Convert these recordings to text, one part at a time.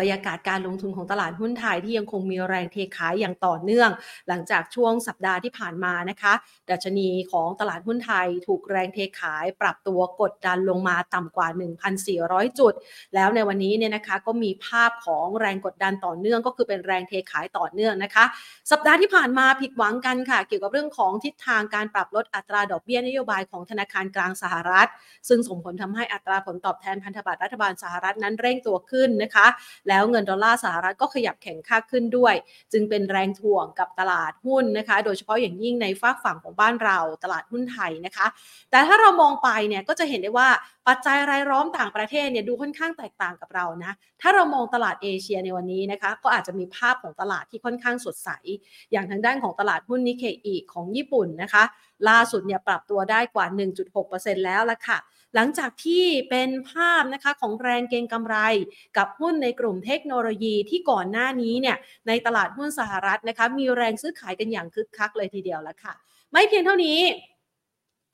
บรรยากาศการลงทุนของตลาดหุ้นไทยที่ยังคงมีแรงเทขายอย่างต่อเนื่อง หลังจากช่วงสัปดาห์ที่ผ่านมานะคะ ดัชนีของตลาดหุ้นไทยถูกแรงเทขายปรับตัวกดดันลงมาต่ำกว่า 1,400 จุด แล้วในวันนี้เนี่ยนะคะก็มีภาพของแรงกดดันต่อเนื่อง ก็คือเป็นแรงเทขายต่อเนื่องนะคะ สัปดาห์ที่ผ่านมาผิดหวังกันค่ะ เกี่ยวกับเรื่องของทิศทางการปรับลดอัตราดอกเบี้ยนโยบายของธนาคารกลางสหรัฐ ซึ่งส่งผลทำให้อัตราผลตอบแทนพันธบัตรรัฐบาลสหรัฐนั้นเร่งตัวขึ้นนะคะแล้วเงินดอลลาร์สหรัฐก็ขยับแข็งค่าขึ้นด้วย จึงเป็นแรงถ่วงกับตลาดหุ้นนะคะ โดยเฉพาะอย่างยิ่งในฝากฝั่งของบ้านเราตลาดหุ้นไทยนะคะ แต่ถ้าเรามองไปเนี่ยก็จะเห็นได้ว่าปัจจัยรายล้อมต่างประเทศเนี่ยดูค่อนข้างแตกต่างกับเรานะ ถ้าเรามองตลาดเอเชียในวันนี้นะคะ ก็อาจจะมีภาพของตลาดที่ค่อนข้างสดใส อย่างทางด้านของตลาดหุ้นนิเคอีของญี่ปุ่นนะคะ ล่าสุดเนี่ยปรับตัวได้กว่า 1.6%แล้วละค่ะ หลังจากที่เป็นภาพนะคะของแรงเก็งกำไรกับหุ้นในกลุ่มเทคโนโลยีที่ก่อนหน้านี้เนี่ยในตลาดหุ้นสหรัฐนะคะมีแรงซื้อขายกันอย่างคึกคักเลยทีเดียวแล้วค่ะ ไม่เพียงเท่านี้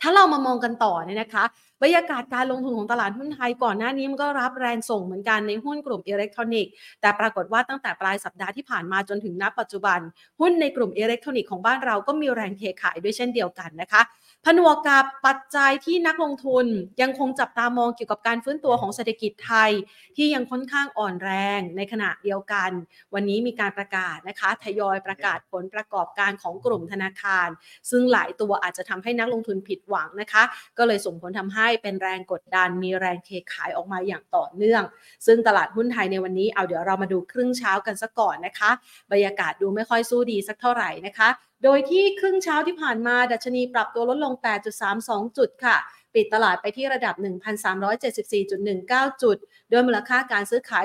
ถ้าเรามามองกันต่อเนี่ยนะคะบรรยากาศการลงทุนของตลาดหุ้นไทยก่อนหน้านี้มันก็รับแรงส่งเหมือนกันในหุ้นกลุ่มอิเล็กทรอนิกส์แต่ปรากฏว่าตั้งแต่ปลายสัปดาห์ที่ผ่านมาจนถึงณปัจจุบัน หุ้นในกลุ่มอิเล็กทรอนิกส์ของบ้านเราก็มีแรงเทขายด้วยเช่นเดียวกันนะคะ ผนวกกับปัจจัยที่นักลงทุนยังคงจับตามองเกี่ยวกับการฟื้นตัวของเศรษฐกิจไทย ที่ยังค่อนข้างอ่อนแรงในขณะเดียวกัน วันนี้มีการประกาศนะคะทยอยประกาศผลประกอบการของกลุ่มธนาคาร ซึ่งหลายตัวอาจจะทำให้นักลงทุนผิดหวังนะคะ ก็เลยส่งผลทำให้เป็นแรงกดดันมีแรงเทขายออกมาอย่างต่อเนื่อง ซึ่งตลาดหุ้นไทยในวันนี้เอาเดี๋ยวเรามาดูครึ่งเช้ากันซะก่อนนะคะ บรรยากาศดูไม่ค่อยสู้ดีสักเท่าไหร่นะคะ โดยที่ครึ่งเช้าที่ผ่านมาดัชนีปรับตัวลดลง 8.32 จุดค่ะ ปิดตลาดไปที่ระดับ 1,374.19 จุด โดยมูลค่าการซื้อขาย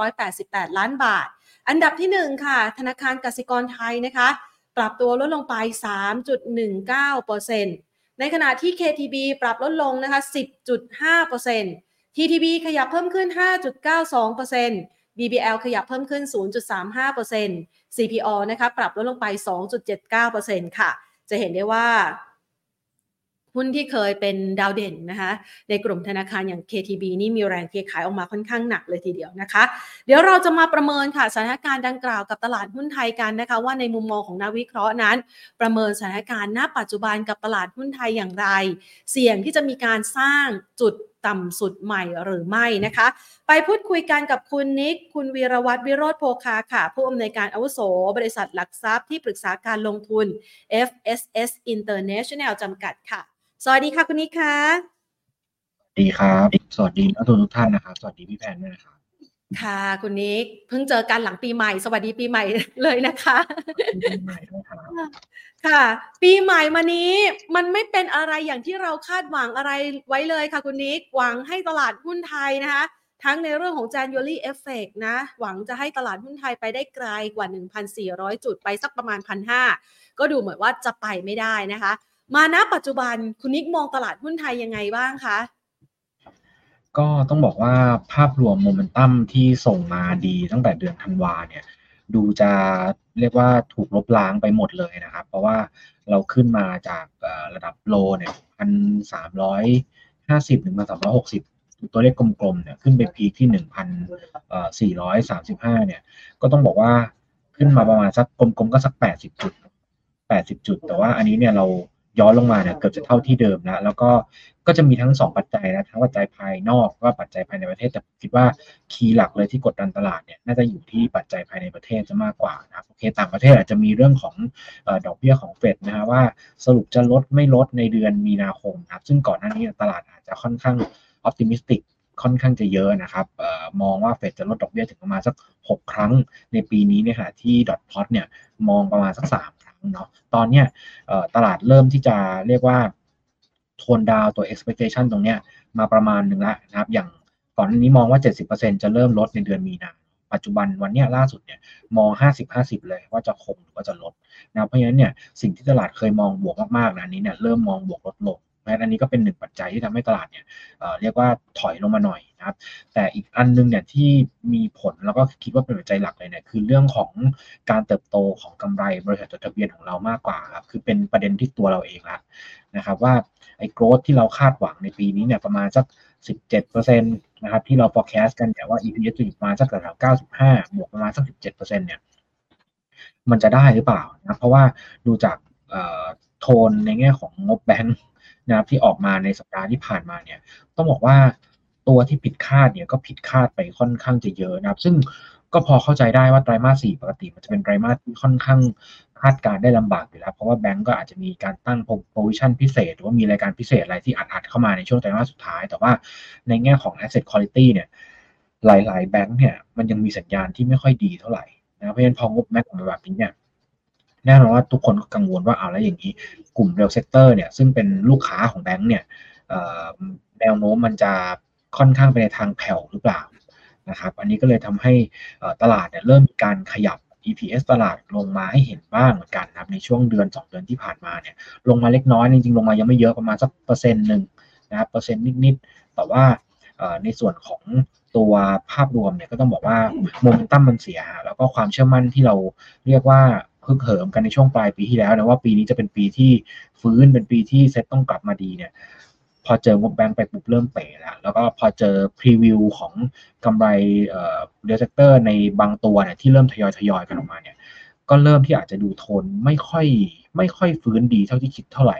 29,988 ล้านบาท อันดับที่ 1 ค่ะ ธนาคารกสิกรไทยนะคะ ปรับตัวลดลงไป 3.19%ในขณะที่ KTB ปรับลดลงนะคะ 10.5% TTB ขยับเพิ่มขึ้น 5.92% BBL ขยับเพิ่มขึ้น 0.35% CPO นะคะปรับลดลงไป 2.79%ค่ะ จะเห็นได้ว่าหุ้นที่เคยเป็นดาวเด่นนะคะในกลุ่มธนาคารอย่าง KTB นี่มีแรงเทขายออกมาค่อนข้างหนักเลยทีเดียวนะคะ เดี๋ยวเราจะมาประเมินค่ะสถานการณ์ดังกล่าวกับตลาดหุ้นไทยกันนะคะ ว่าในมุมมองของนักวิเคราะห์นั้น ประเมินสถานการณ์ณปัจจุบันกับตลาดหุ้นไทยอย่างไร เสี่ยงที่จะมีการสร้างจุด ต่ำสุดใหม่หรือไม่นะคะ ไปพูดคุยกันกับคุณนิก คุณวีรวัตรวิโรธโพคาค่ะ ผู้อำนวยการอาวุโส บริษัทหลักทรัพย์ที่ปรึกษาการลงทุน FSS International จำกัดค่ะ สวัสดีค่ะคุณนิกค่ะดีครับ สวัสดีนักทุนทุกท่านนะครับ สวัสดีพี่แพนด้วยนะครับ ค่ะคุณนิกเพิ่งเจอกันหลังปีใหม่ สวัสดีปีใหม่เลยนะคะปีใหม่ด้วยครับค่ะ ปีใหม่มานี้มันไม่เป็นอะไรอย่างที่เราคาดหวังอะไรไว้เลยค่ะคุณนิกหวังให้ตลาดหุ้นไทยนะคะ ทั้งในเรื่องของ January Effect นะ หวังจะให้ตลาดหุ้นไทยไปได้ไกลกว่า 1,400 จุดไปสักประมาณ 1,500 ก็ดูเหมือนว่าจะไปไม่ได้นะคะ มาณปัจจุบันคุณนิกมองตลาดหุ้นไทยยังไงบ้างคะ ก็ต้องบอกว่าภาพรวมโมเมนตัมที่ส่งมาดีตั้งแต่เดือนธันวาเนี่ย ดูจะเรียกว่าถูกลบล้างไปหมดเลยนะครับ เพราะว่าเราขึ้นมาจากระดับโลเนี่ยพันสามร้อยห้าสิบถึงมาสามร้อยหกสิบตัวเลขกลมๆเนี่ยขึ้นไปพีคที่หนึ่งพันสี่ร้อยสามสิบห้าเนี่ย ก็ต้องบอกว่าขึ้นมาประมาณสักกลมๆก็สักแปดสิบจุดแปดสิบจุด แต่ว่าอันนี้เนี่ยเรา ย้อนลงมาเนี่ยเกือบจะเท่าที่เดิมแล้วแล้วก็ก็จะมีทั้ง 2 ปัจจัยนะทั้งปัจจัยภายนอกก็ปัจจัยภายในประเทศแต่คิดว่าคีย์หลักเลยที่กดดันตลาดเนี่ยน่าจะอยู่ที่ปัจจัยภายในประเทศจะมากกว่านะโอเคต่างประเทศอาจจะมีเรื่องของดอกเบี้ยของเฟดนะฮะว่าสรุปจะลดไม่ลดในเดือนมีนาคมครับซึ่งก่อนหน้านี้ตลาดอาจจะค่อนข้างออพติมิสติก ค่อนข้างจะเยอะนะครับออมองว่าเฟดจะลดดอกเบี้ยถึงประมาณสัก 6 ครั้งในปีนี้เนี่ยค่ะที่ดอทพอตเนี่ยมองประมาณสัก3เนาะตอนเนี้ยตลาดเริ่มที่จะเรียกว่าโทนดาวตัว expectation ตรงเนี้ยมาประมาณหนึ่งแล้วนะครับ อย่างก่อนนี้มองว่า 70%จะเริ่มลดในเดือนมีนาปัจจุบันวันนี้ล่าสุดเนี่ยมอง 50-50 เลยว่าจะคงหรือว่าจะลดนะเพราะฉะนั้นเนี่ยสิ่งที่ตลาดเคยมองบวกมากๆนะนี้เนี่ยเริ่มมองบวกลดลง นะอันนี้ก็เป็นหนึ่งปัจจัยที่ทำให้ตลาดเนี่ยเรียกว่าถอยลงมาหน่อยนะครับ แต่อีกอันนึงเนี่ยที่มีผลแล้วก็คิดว่าเป็นปัจจัยหลักเลยเนี่ยคือเรื่องของการเติบโตของกำไรบริษัทจดทะเบียนของเรามากกว่าครับคือเป็นประเด็นที่ตัวเราเองละนะครับว่าไอ้โกรธที่เราคาดหวังในปีนี้เนี่ยประมาณสัก 17%นะครับที่เรา forecast กันแต่ว่า EPS จะอยู่ประมาณสักแถว95 บวกประมาณสัก 17%เนี่ยมันจะได้หรือเปล่านะเพราะว่าดูจากโทนในแง่ของงบแบงค์ นะครับที่ออกมาในสัปดาห์ที่ผ่านมาเนี่ยต้องบอกว่าตัวที่ผิดคาดเนี่ยก็ผิดคาดไปค่อนข้างจะเยอะนะครับ ซึ่งก็พอเข้าใจได้ว่าไตรมาสสี่ปกติมันจะเป็นไตรมาสที่ค่อนข้างคาดการณ์ได้ลำบากอยู่แล้ว เพราะว่าแบงก์ก็อาจจะมีการตั้ง provision พิเศษ หรือว่ามีรายการพิเศษอะไรที่อัดๆเข้ามาในช่วงไตรมาสสุดท้าย แต่ว่าในแง่ของ asset quality เนี่ยหลายๆแบงก์เนี่ยมันยังมีสัญญาณที่ไม่ค่อยดีเท่าไหร่นะเพราะฉะนั้นพองบแบงก์มาแบบนี้เนี่ย แน่นอนว่าทุกคนก็กังวลว่าเอาแล้วอย่างนี้ กลุ่ม real sector เนี่ยซึ่งเป็นลูกค้าของแบงก์เนี่ยแนวโน้มมันจะค่อนข้างไปในทางแผ่วหรือเปล่านะครับ อันนี้ก็เลยทำให้ตลาดเนี่ยเริ่มมีการขยับ EPS ตลาดลงมาให้เห็นบ้างเหมือนกันนะครับในช่วงเดือน 2 เดือนที่ผ่านมาเนี่ยลงมาเล็กน้อยจริงๆ ลงมายังไม่เยอะประมาณสักเปอร์เซ็นต์หนึ่งนะครับเปอร์เซ็นต์นิดๆ แต่ว่าในส่วนของตัวภาพรวมเนี่ยก็ต้องบอกว่าโมเมนตัมมันเสีย แล้วก็ความเชื่อมั่นที่เราเรียกว่า พึกเหิมกันในช่วงปลายปีที่แล้วนะว่าปีนี้จะเป็นปีที่ฟื้นเป็นปีที่เซ็ตต้องกลับมาดีเนี่ยพอเจองบแบงค์ไปปุ๊บเริ่มเป๋แล้วแล้วก็พอเจอพรีวิวของกำไรเอ่อ real sector ในบางตัวเนี่ยที่เริ่มทยอยทยอยกันออกมาเนี่ยก็เริ่มที่อาจจะดูโทนไม่ค่อยไม่ค่อยฟื้นดีเท่าที่คิดเท่าไหร่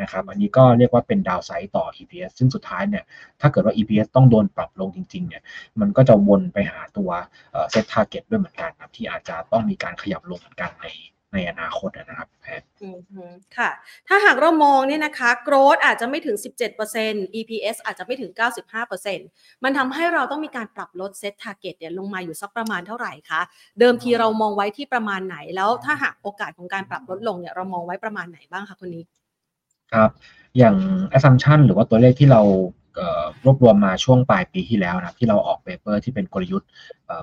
นะครับอันนี้ก็เรียกว่าเป็น downside ต่อ EPS ซึ่งสุดท้ายเนี่ยถ้าเกิดว่า EPS ต้องโดนปรับลงจริงๆเนี่ยมันก็จะวนไปหาตัว SET target ด้วยเหมือนกันครับที่อาจจะต้องมีการขยับลงเหมือนกันในในอนาคตนะครับแพทค่ะ ถ้าหากเรามองเนี่ยนะคะ growth อาจจะไม่ถึง 17% EPS อาจจะไม่ถึง 95%มันทำให้เราต้องมีการปรับลด set target เนี่ยลงมาอยู่สักประมาณเท่าไหร่คะ เดิมทีเรามองไว้ที่ประมาณไหน แล้วถ้าหากโอกาสของการปรับลดลงเนี่ยเรามองไว้ประมาณไหนบ้างคะคุณนิก ครับ อย่าง assumption หรือว่าตัวเลขที่เรารวบรวมมาช่วงปลายปีที่แล้วนะที่เราออกเปเปอร์ที่เป็นกลยุทธ์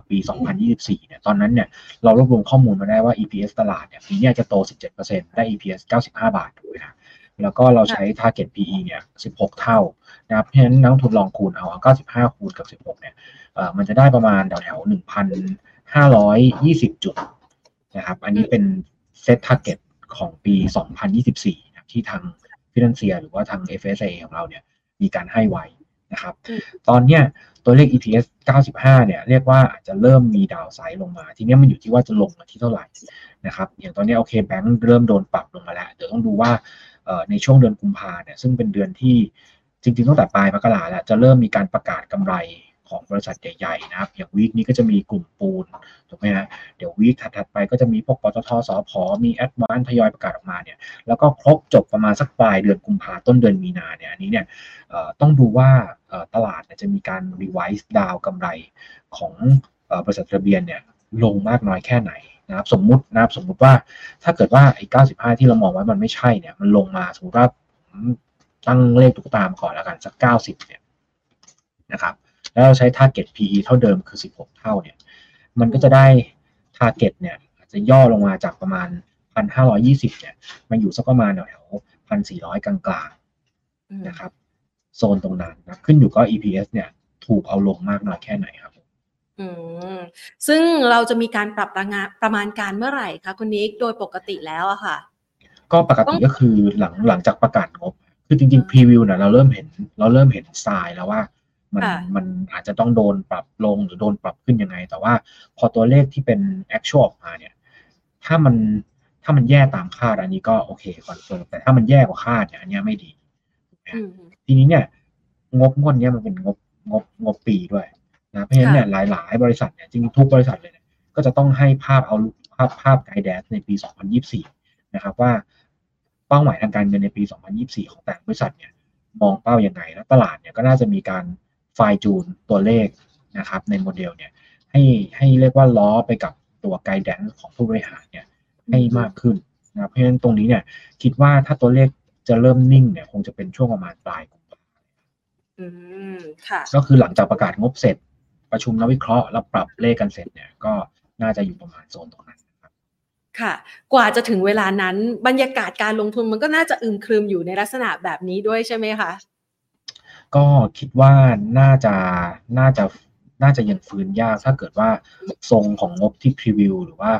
ปี 2024 เนี่ยตอนนั้นเนี่ยเรารวบรวมข้อมูลมาได้ว่า EPS ตลาดเนี่ยปีนี้จะโต 17%ได้ EPS 95 บาทถูกไหมครับแล้วก็เราใช้ target PE เนี่ย 16 เท่านะครับเพราะฉะนั้นนักทุนลองคูณเอา 95 คูณกับ 16 เนี่ยมันจะได้ประมาณแถวๆ1,520 จุดนะครับ อันนี้เป็นเซต target ของปี 2024นะที่ทาง ฟินแลนเซียหรือว่าทาง FSA ของเราเนี่ยมีการให้ไว้นะครับ ตอนเนี้ยตัวเลข EPS 95 เนี่ยเรียกว่าอาจจะเริ่มมีดาวไซด์ลงมา ทีนี้มันอยู่ที่ว่าจะลงมาที่เท่าไหร่นะครับ อย่างตอนนี้โอเคแบงค์เริ่มโดนปรับลงมาแล้ว เดี๋ยวต้องดูว่าในช่วงเดือนกุมภาเนี่ยซึ่งเป็นเดือนที่จริงๆตั้งแต่ปลายมกราแล้วจะเริ่มมีการประกาศกำไร ของบริษัทใหญ่ๆนะครับ อย่างวีคนี้ก็จะมีกลุ่มปูนถูกไหมฮะเดี๋ยววีคถัดๆไปก็จะมีพวกปตทสอพอมีแอดวานทยอยประกาศออกมาเนี่ยแล้วก็ครบจบประมาณสักปลายเดือนกุมภาต้นเดือนมีนาเนี่ยอันนี้เนี่ยต้องดูว่าตลาดจะมีการรีไวซ์ดาวกำไรของบริษัททะเบียนเนี่ยลงมากน้อยแค่ไหนนะครับสมมุตินะครับสมมุติว่าถ้าเกิดว่าไอ้95 ที่เรามองไว้มันไม่ใช่เนี่ยมันลงมาสมมติว่าตั้งเลขตุ๊กตามก่อนแล้วกันสัก 90เนี่ยนะครับ แล้วเราใช้ target PE เท่าเดิมคือ 16 เท่าเนี่ย มันก็จะได้ target เนี่ยอาจจะย่อลงมาจากประมาณ 1,520 เนี่ยมาอยู่สักประมาณแถว1,400 กลางๆนะครับ โซนตรงนั้นนะขึ้นอยู่ก็ EPS เนี่ย ถูกเอาลงมากน้อยแค่ไหนครับอืมซึ่งเราจะมีการปรับประมาประมาณการเมื่อไหร่คะคุณนิกโดยปกติแล้วอะค่ะ ก็ปกติก็คือหลังหลังจากประกาศงบ คือจริงๆ preview เนี่ยเราเริ่มเห็น เราเริ่มเห็นทรายแล้วว่า มันมันอาจจะต้องโดนปรับลงหรือโดนปรับขึ้นยังไง แต่ว่าพอตัวเลขที่เป็น actual ออกมาเนี่ย ถ้ามันถ้ามันแย่ตามคาดอันนี้ก็โอเค confirm แต่ถ้ามันแย่กว่าคาดเนี่ยอันนี้ไม่ดีทีนี้เนี่ยงบงวดนี้มันเป็นงบงบงบปีด้วยนะเพราะฉะนั้นเนี่ยหลาย ๆ บริษัทเนี่ยจริงทุกบริษัทเลยเนี่ยก็จะต้องให้ภาพเอาภาพภาพไกด์แดนในปี 2024 นะครับว่าเป้าหมายทางการเงินในปี 2024 ของแต่บริษัทเนี่ยมองเป้ายังไงแล้วตลาดเนี่ยก็น่าจะมีการ ไฟจูนตัวเลขนะครับในโมเดลเนี่ยให้ให้เรียกว่าล้อไปกับตัวไกด์แดนของผู้บริหารเนี่ยให้มากขึ้นนะเพราะฉะนั้นตรงนี้เนี่ยคิดว่าถ้าตัวเลขจะเริ่มนิ่งเนี่ยคงจะเป็นช่วงประมาณปลายกุมภาก็คือหลังจากประกาศงบเสร็จ ประชุมนักวิเคราะห์แล้วปรับเลขกันเสร็จเนี่ยก็น่าจะอยู่ประมาณโซนตรงนั้นค่ะ กว่าจะถึงเวลานั้นบรรยากาศการลงทุนมันก็น่าจะอึมครึมอยู่ในลักษณะแบบนี้ด้วยใช่ไหมคะ ก็คิดว่าน่าจะน่าจะน่าจะยังฟื้นยากถ้าเกิดว่าทรงของงบที่พรีวิวหรือว่า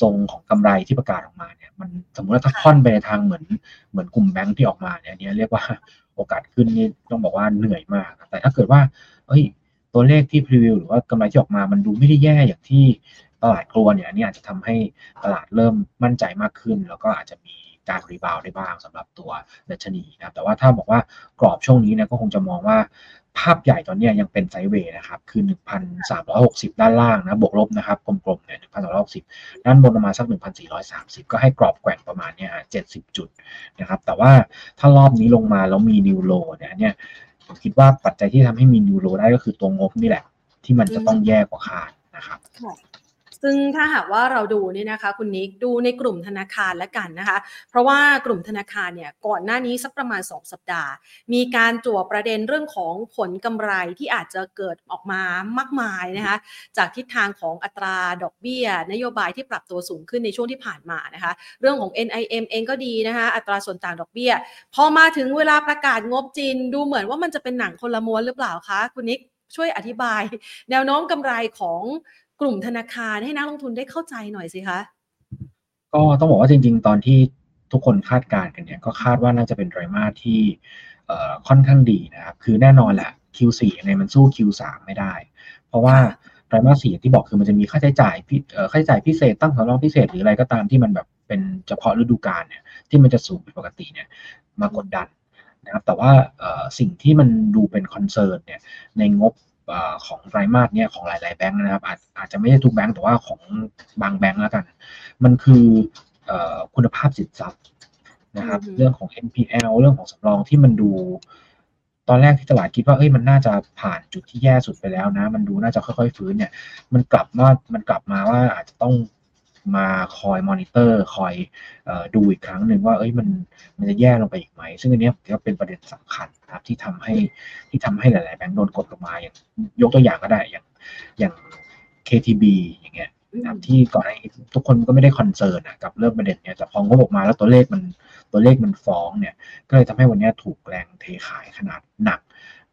ทรงของกำไรที่ประกาศออกมาเนี่ย มันสมมติว่าถ้าค่อนไปในทางเหมือนเหมือนกลุ่มแบงค์ที่ออกมาเนี่ยเนี้ยเรียกว่าโอกาสขึ้นนี่ต้องบอกว่าเหนื่อยมาก แต่ถ้าเกิดว่า เอ้ย ตัวเลขที่พรีวิวหรือว่ากำไรที่ออกมามันดูไม่ได้แย่อย่างที่ตลาดกลัวเนี่ยอันนี้อาจจะทำให้ตลาดเริ่มมั่นใจมากขึ้น แล้วก็อาจจะมี การรีบาวได้บ้างสำหรับตัวดัชนีนะครับแต่ว่าถ้าบอกว่ากรอบช่วงนี้เนี่ยก็คงจะมองว่าภาพใหญ่ตอนนี้ยังเป็นไซด์เวย์นะครับ คือ 1,360 ด้านล่างนะ บวกลบนะครับ กลมๆเนี่ย1,360 ด้านบนประมาณสัก 1,430 ก็ให้กรอบแกว่งประมาณเนี่ย70 จุดนะครับ แต่ว่าถ้ารอบนี้ลงมาแล้วมีนิวโลเนี่ยเนี่ย ผมคิดว่าปัจจัยที่ทำให้มีนิวโลได้ก็คือตัวงบนี่แหละ ที่มันจะต้องแย่กว่าคาดนะครับ ซึ่งถ้าหากว่าเราดูเนี่ยนะคะคุณนิกดูในกลุ่มธนาคารและกันนะคะ เพราะว่ากลุ่มธนาคารเนี่ยก่อนหน้านี้สักประมาณ 2 สัปดาห์ มีการจั่วประเด็นเรื่องของผลกำไรที่อาจจะเกิดออกมามากมายนะคะจากทิศทางของอัตราดอกเบี้ย นโยบายที่ปรับตัวสูงขึ้นในช่วงที่ผ่านมานะคะเรื่องของ NIM เองก็ดีนะคะอัตราส่วนต่างดอกเบี้ย พอมาถึงเวลาประกาศงบจีนดูเหมือนว่ามันจะเป็นหนังคนละม้วนหรือเปล่าคะคุณนิกช่วยอธิบาย แนวโน้มกำไรของ กลุ่มธนาคารให้นักลงทุนได้เข้าใจหน่อยสิคะก็ต้องบอกว่าจริง ๆ ตอนที่ทุกคนคาดการณ์กันเนี่ยก็คาดว่าน่าจะเป็นไตรมาสที่ค่อนข้างดีนะครับ คือแน่นอนแหละ Q4 ยังไงมันสู้ Q3 ไม่ได้ เพราะว่าไตรมาสสี่ที่บอกคือมันจะมีค่าใช้จ่ายค่าใช้จ่ายพิเศษตั้งสำรองพิเศษหรืออะไรก็ตามที่มันแบบเป็นเฉพาะฤดูกาลเนี่ยที่มันจะสูงผิดปกติเนี่ยมากดดันนะครับแต่ว่าสิ่งที่มันดูเป็น concern เนี่ยในงบ ของไตรมาสเนี่ยของหลาย ๆ แบงค์นะครับ อาจอาจจะไม่ใช่ทุกแบงค์แต่ว่าของบางแบงค์แล้วกัน มันคือคุณภาพสินทรัพย์นะครับ เรื่องของ NPL เรื่องของสำรองที่มันดู ตอนแรกที่ตลาดคิดว่าเอ้ยมันน่าจะผ่านจุดที่แย่สุดไปแล้วนะ มันดูน่าจะค่อย ๆ ฟื้นเนี่ย มันกลับมามันกลับมาว่าอาจจะต้อง มาคอยมอนิเตอร์ คอยอดูอีกครั้งหนึ่งว่าเอ้ยมันมันจะแย่ลงไปอีกไหม ซึ่งอันนี้ก็เป็นประเด็นสำคัญครับที่ทำให้ที่ทำให้หลาย ๆ แบงก์โดนกดลงมาอย่างยกตัวอย่างก็ได้อย่างอย่าง KTB อย่างเงี้ยนะครับที่ก่อนหน้านี้ทุกคนก็ไม่ได้ concern กับเรื่องประเด็นเนี้ยแต่พองบออกมาแล้วตัวเลขมันตัวเลขมันฟ้องเนี่ย ก็เลยทำให้วันนี้ถูกแรงเทขายขนาดหนัก